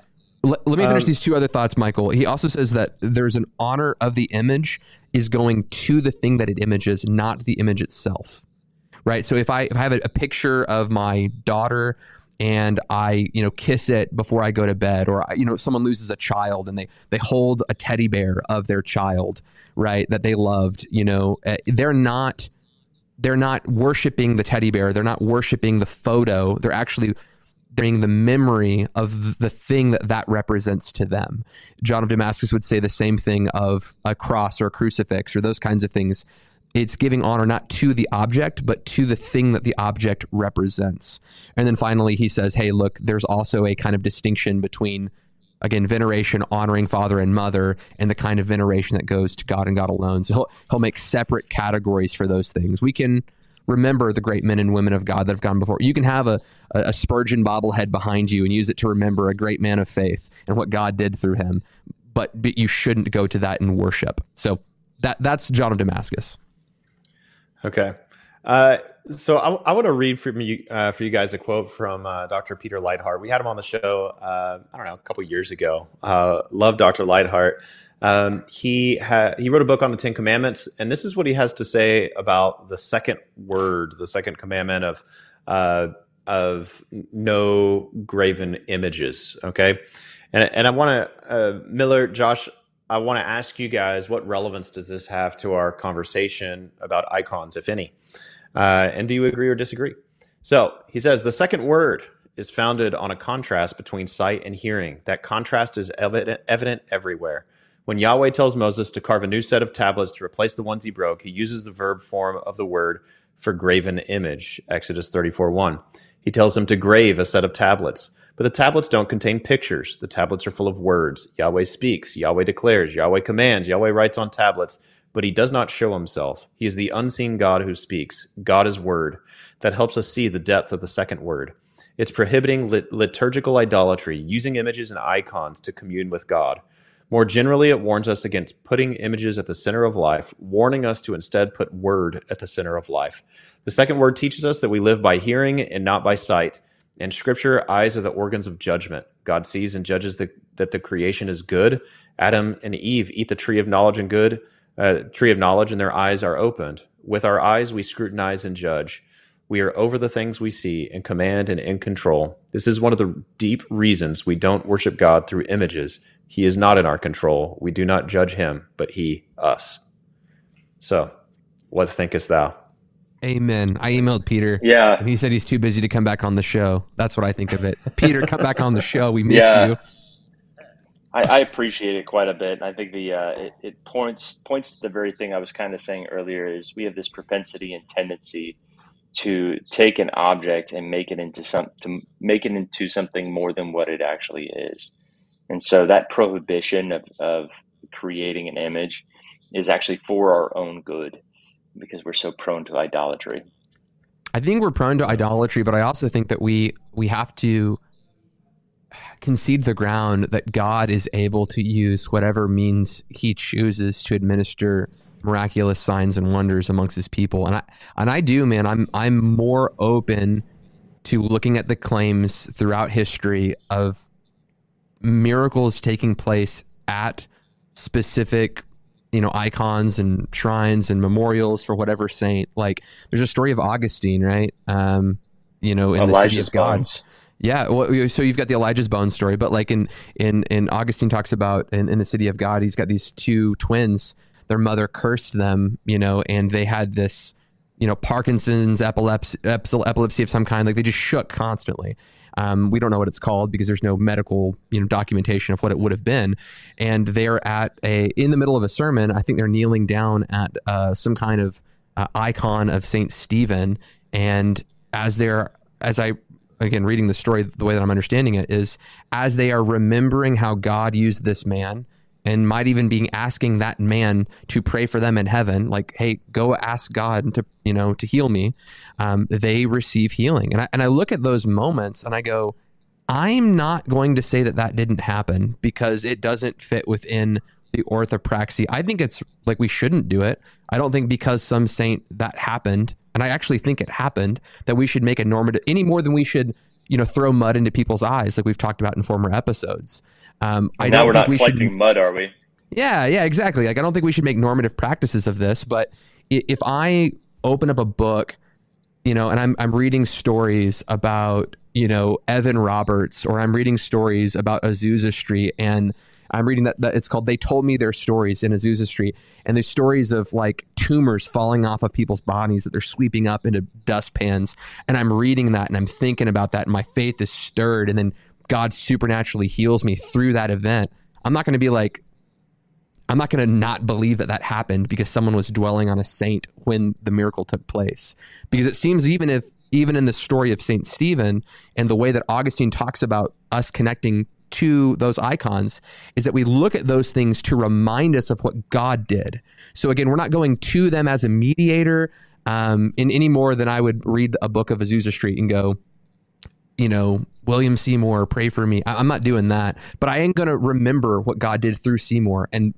Let, let me finish um, these two other thoughts, Michael. He also says that there's an honor of the image is going to the thing that it images, not the image itself. Right. So if I if I have a, a picture of my daughter and I, you know, kiss it before I go to bed, or you know, someone loses a child and they they hold a teddy bear of their child, right, that they loved, you know, eh, they're not they're not worshiping the teddy bear, they're not worshiping the photo, they're actually bringing the memory of the thing that that represents to them. John of Damascus would say the same thing of a cross or a crucifix or those kinds of things it's giving honor not to the object, but to the thing that the object represents. And then finally, he says, hey, look, there's also a kind of distinction between, again, veneration, honoring father and mother, and the kind of veneration that goes to God and God alone. So he'll, he'll make separate categories for those things. We can remember the great men and women of God that have gone before. You can have a, a, Spurgeon bobblehead behind you and use it to remember a great man of faith and what God did through him, but, but you shouldn't go to that in worship. So that that's John of Damascus. Okay. Uh, so I, I want to read from you uh, for you guys a quote from uh, Dr. Peter Leithart. We had him on the show, uh, I don't know, a couple years ago. Uh, love Dr. Leithart. Um, he ha- he wrote a book on the Ten Commandments, and this is what he has to say about the second word, the second commandment of uh, of no graven images. Okay, and and I want to Miller, Josh. I want to ask you guys what relevance does this have to our conversation about icons, if any? Uh, and do you agree or disagree? So he says the second word is founded on a contrast between sight and hearing. That contrast is evident, evident everywhere. When Yahweh tells Moses to carve a new set of tablets to replace the ones he broke, he uses the verb form of the word for graven image, Exodus 34 1. He tells him to grave a set of tablets. But the tablets don't contain pictures. The tablets are full of words. Yahweh speaks, Yahweh declares, Yahweh commands, Yahweh writes on tablets, but he does not show himself. He is the unseen God who speaks. God is word. That helps us see the depth of the second word. It's prohibiting lit- liturgical idolatry, using images and icons to commune with God. More generally, it warns us against putting images at the center of life, warning us to instead put word at the center of life. The second word teaches us that we live by hearing and not by sight. In Scripture, eyes are the organs of judgment. God sees and judges the, that the creation is good. Adam and Eve eat the tree of knowledge and good, uh, tree of knowledge, and their eyes are opened. With our eyes, we scrutinize and judge. We are over the things we see, in command and in control. This is one of the deep reasons we don't worship God through images. He is not in our control. We do not judge him, but he us. So, what thinkest thou? Amen. I emailed Peter. Yeah. And he said he's too busy to come back on the show. That's what I think of it. Peter, come back on the show. We miss yeah. you. I, I, appreciate it quite a bit. I think the uh, it, it, points points to the very thing I was kind of saying earlier is we have this propensity and tendency to take an object and make it into some to make it into something more than what it actually is. And so that prohibition of, of creating an image is actually for our own good because we're so prone to idolatry. I think we're prone to idolatry, but I also think that we we have to concede the ground that God is able to use whatever means he chooses to administer miraculous signs and wonders amongst his people. And I and I do, man, I'm I'm more open to looking at the claims throughout history of miracles taking place at specific you know icons and shrines and memorials for whatever saint. Like there's a story of augustine right? Um you know in Elijah's the city of god bones. yeah well, so you've got the elijah's bone story but like in in in augustine talks about in, in the city of god he's got these two twins. Their mother cursed them you know and they had this you know parkinson's epilepsy epilepsy of some kind. Like they just shook constantly um, we don't know what it's called because there's no medical you know documentation of what it would have been. And they're at a in the middle of a sermon. I think they're kneeling down at uh, some kind of uh, icon of Saint Stephen. And as they're as I again reading the story the way that I'm understanding it is as they are remembering how God used this man and might even be asking that man to pray for them in heaven, like, hey, go ask God to, you know, to heal me. Um, they receive healing. And I, and I look at those moments and I go, I'm not going to say that that didn't happen because it doesn't fit within the orthopraxy. I think it's like we shouldn't do it. I don't think because some saint that happened, and I actually think it happened, that we should make a normative any more than we should, you know, throw mud into people's eyes, like we've talked about in former episodes. Um, I now we're not we collecting should, mud, are we? Yeah, yeah, exactly. Like I don't think we should make normative practices of this, but if I open up a book, you know, and I'm I'm reading stories about you know Evan Roberts, or I'm reading stories about Azusa Street, and I'm reading that, that it's called "They Told Me Their Stories" in Azusa Street, and there's stories of like tumors falling off of people's bodies that they're sweeping up into dustpans, and I'm reading that and I'm thinking about that, and my faith is stirred, and then God supernaturally heals me through that event, I'm not going to be like, I'm not going to not believe that that happened because someone was dwelling on a saint when the miracle took place. Because it seems even if even in the story of Saint Stephen and the way that Augustine talks about us connecting to those icons is that we look at those things to remind us of what God did. So again, we're not going to them as a mediator um, in any more than I would read a book of Azusa Street and go, you know, William Seymour, pray for me. I, am not doing that, but I am going to remember what God did through Seymour. And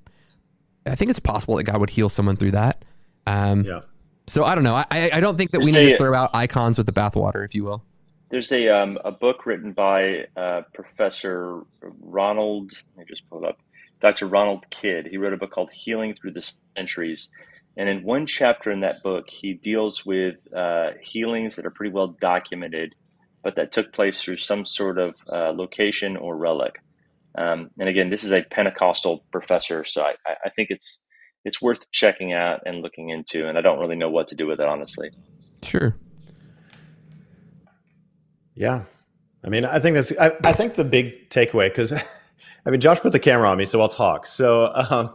I think it's possible that God would heal someone through that. Um, yeah. So I don't know. I, I don't think that we need to throw out icons with the bathwater, if you will. There's a um, a book written by uh, Professor Ronald. Let me just pull it up. Dr. Ronald Kydd. He wrote a book called Healing Through the Centuries. And in one chapter in that book, he deals with uh, healings that are pretty well documented but that took place through some sort of uh, location or relic. Um, and again, this is a Pentecostal professor, so I, I think it's it's worth checking out and looking into. And I don't really know what to do with it, honestly. Sure. Yeah, I mean, I think that's I, I think the big takeaway because I mean, Josh put the camera on me, so I'll talk. So. Um,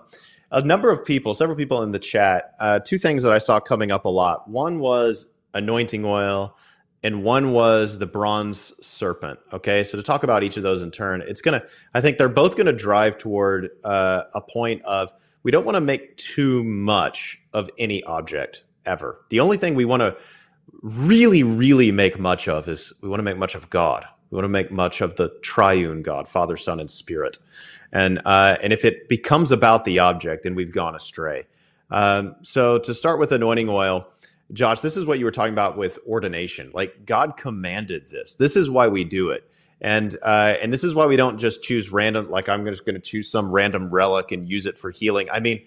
a number of people, several people in the chat, uh, two things that I saw coming up a lot. One was anointing oil, and one was the bronze serpent. Okay, so to talk about each of those in turn, it's gonna. I think they're both gonna drive toward uh, a point of we don't want to make too much of any object ever. The only thing we want to really, really make much of is we want to make much of God. We want to make much of the triune God, Father, Son, and Spirit. And uh, and if it becomes about the object, then we've gone astray. Um, so to start with anointing oil Josh, this is what you were talking about with ordination. Like God commanded this. This is why we do it. And uh, and this is why we don't just choose random. Like I'm just going to choose some random relic and use it for healing. I mean,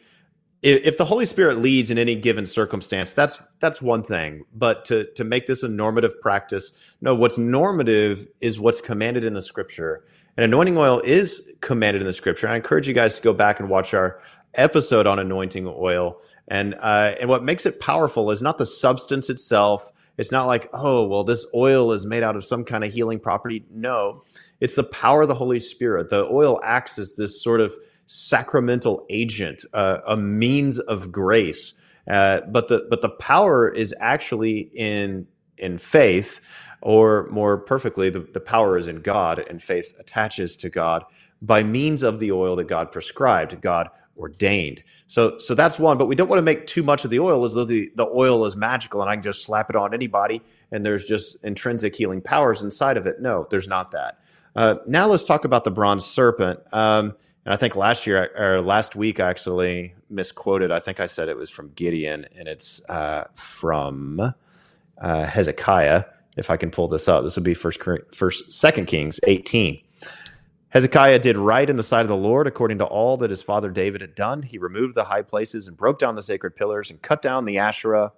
if, if the Holy Spirit leads in any given circumstance, that's that's one thing. But to to make this a normative practice, no. What's normative is what's commanded in the Scripture. And anointing oil is commanded in the Scripture. I encourage you guys to go back and watch our episode on anointing oil and uh, and what makes it powerful is not the substance itself. It's not like, oh, well, this oil is made out of some kind of healing property. No, it's the power of the Holy Spirit. The oil acts as this sort of sacramental agent, uh, a means of grace. Uh, but the but the power is actually in in faith, or more perfectly, the, the power is in God, and faith attaches to God by means of the oil that God prescribed, God ordained. So so that's one, but we don't want to make too much of the oil as though the, the oil is magical and I can just slap it on anybody and there's just intrinsic healing powers inside of it. No, there's not that. Uh, now let's talk about the bronze serpent. Um, and I think last year or last week, I actually misquoted. I think I said it was from Gideon, and it's uh, from uh, Hezekiah. If I can pull this up, this would be first, first, second Kings eighteen. Hezekiah did right in the sight of the Lord, according to all that his father David had done. He removed the high places and broke down the sacred pillars and cut down the Asherah.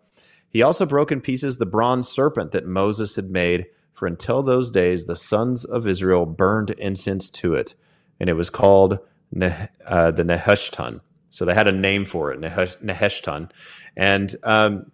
He also broke in pieces the bronze serpent that Moses had made. For until those days, the sons of Israel burned incense to it, and it was called ne- uh, the Nehushtan. So they had a name for it, Nehushtan. And um,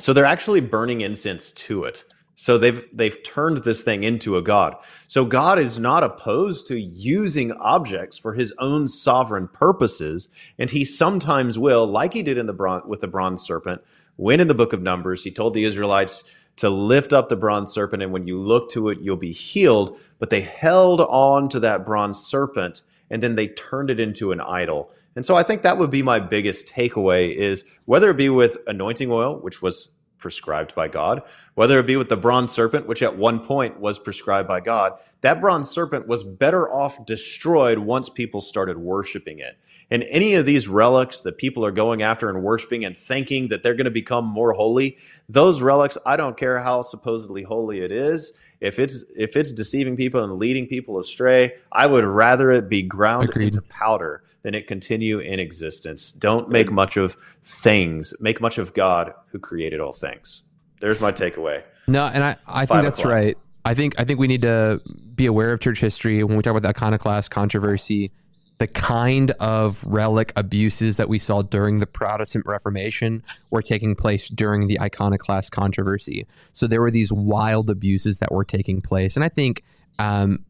so they're actually burning incense to it. So they've they've turned this thing into a god. So God is not opposed to using objects for his own sovereign purposes, and he sometimes will, like he did in the bron- with the bronze serpent, when in the book of Numbers he told the Israelites to lift up the bronze serpent and when you look to it you'll be healed, but they held on to that bronze serpent and then they turned it into an idol. And so I think that would be my biggest takeaway is whether it be with anointing oil, which was prescribed by God, whether it be with the bronze serpent, which at one point was prescribed by God, that bronze serpent was better off destroyed once people started worshiping it. And any of these relics that people are going after and worshiping and thinking that they're going to become more holy, those relics, I don't care how supposedly holy it is, if it's if it's deceiving people and leading people astray, I would rather it be ground Agreed. into powder than it continue in existence. Don't make much of things. Make much of God who created all things. There's my takeaway. No, and I, I think that's o'clock. right. I think I think we need to be aware of church history when we talk about the iconoclast controversy the kind of relic abuses that we saw during the Protestant Reformation were taking place during the iconoclast controversy. So there were these wild abuses that were taking place, and I think um,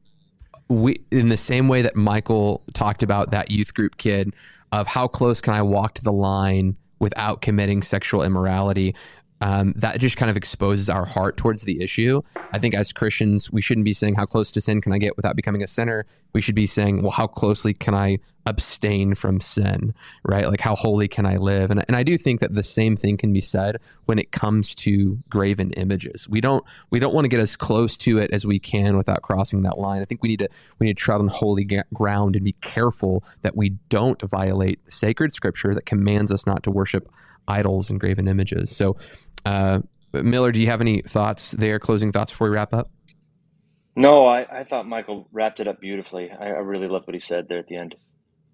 we, in the same way that Michael talked about that youth group kid of how close can I walk to the line without committing sexual immorality um, that just kind of exposes our heart towards the issue. I think as Christians, we shouldn't be saying, How close to sin can I get without becoming a sinner? We should be saying, Well, how closely can I abstain from sin, right? Like, how holy can I live? And, and I do think that the same thing can be said when it comes to graven images. We don't we don't want to get as close to it as we can without crossing that line. I think we need to we need to tread on holy ground and be careful that we don't violate sacred scripture that commands us not to worship idols and graven images. So uh, Miller, do you have any thoughts there, closing thoughts before we wrap up? No, I, I thought Michael wrapped it up beautifully. I, I really love what he said there at the end.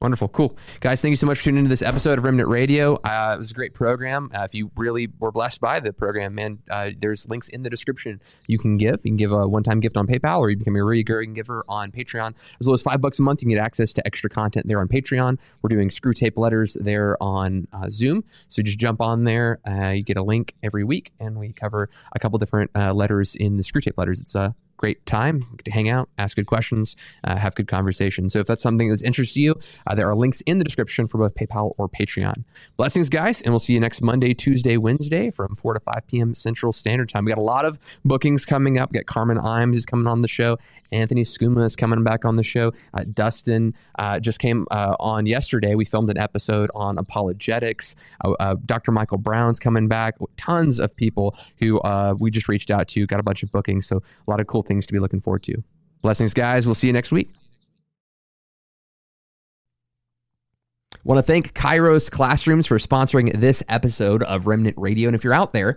Wonderful. Cool. Guys, thank you so much for tuning into this episode of Remnant Radio. Uh, it was a great program. Uh, if you really were blessed by the program, man, uh, there's links in the description you can give. You can give a one time gift on PayPal or you become a recurring giver on Patreon. As low as five bucks a month, you can get access to extra content there on Patreon. We're doing Screwtape letters there on uh, Zoom. So just jump on there. Uh, you get a link every week, and we cover a couple different uh, letters in the Screwtape letters. It's a great time to hang out, ask good questions, uh, have good conversations. So if that's something that interests you, uh, there are links in the description for both PayPal or Patreon. Blessings, guys, and we'll see you next Monday, Tuesday, Wednesday from 4 to 5 p.m. Central Standard Time. We got a lot of bookings coming up. We got Carmen Imes is coming on the show. Anthony Skuma is coming back on the show. Uh, Dustin uh, just came uh, on yesterday. We filmed an episode on apologetics. Uh, Dr. Michael Brown's coming back. Tons of people who we just reached out to, got a bunch of bookings. So a lot of cool things to be looking forward to. Blessings, guys. We'll see you next week. Want to thank Kairos Classrooms for sponsoring this episode of Remnant Radio. And if you're out there,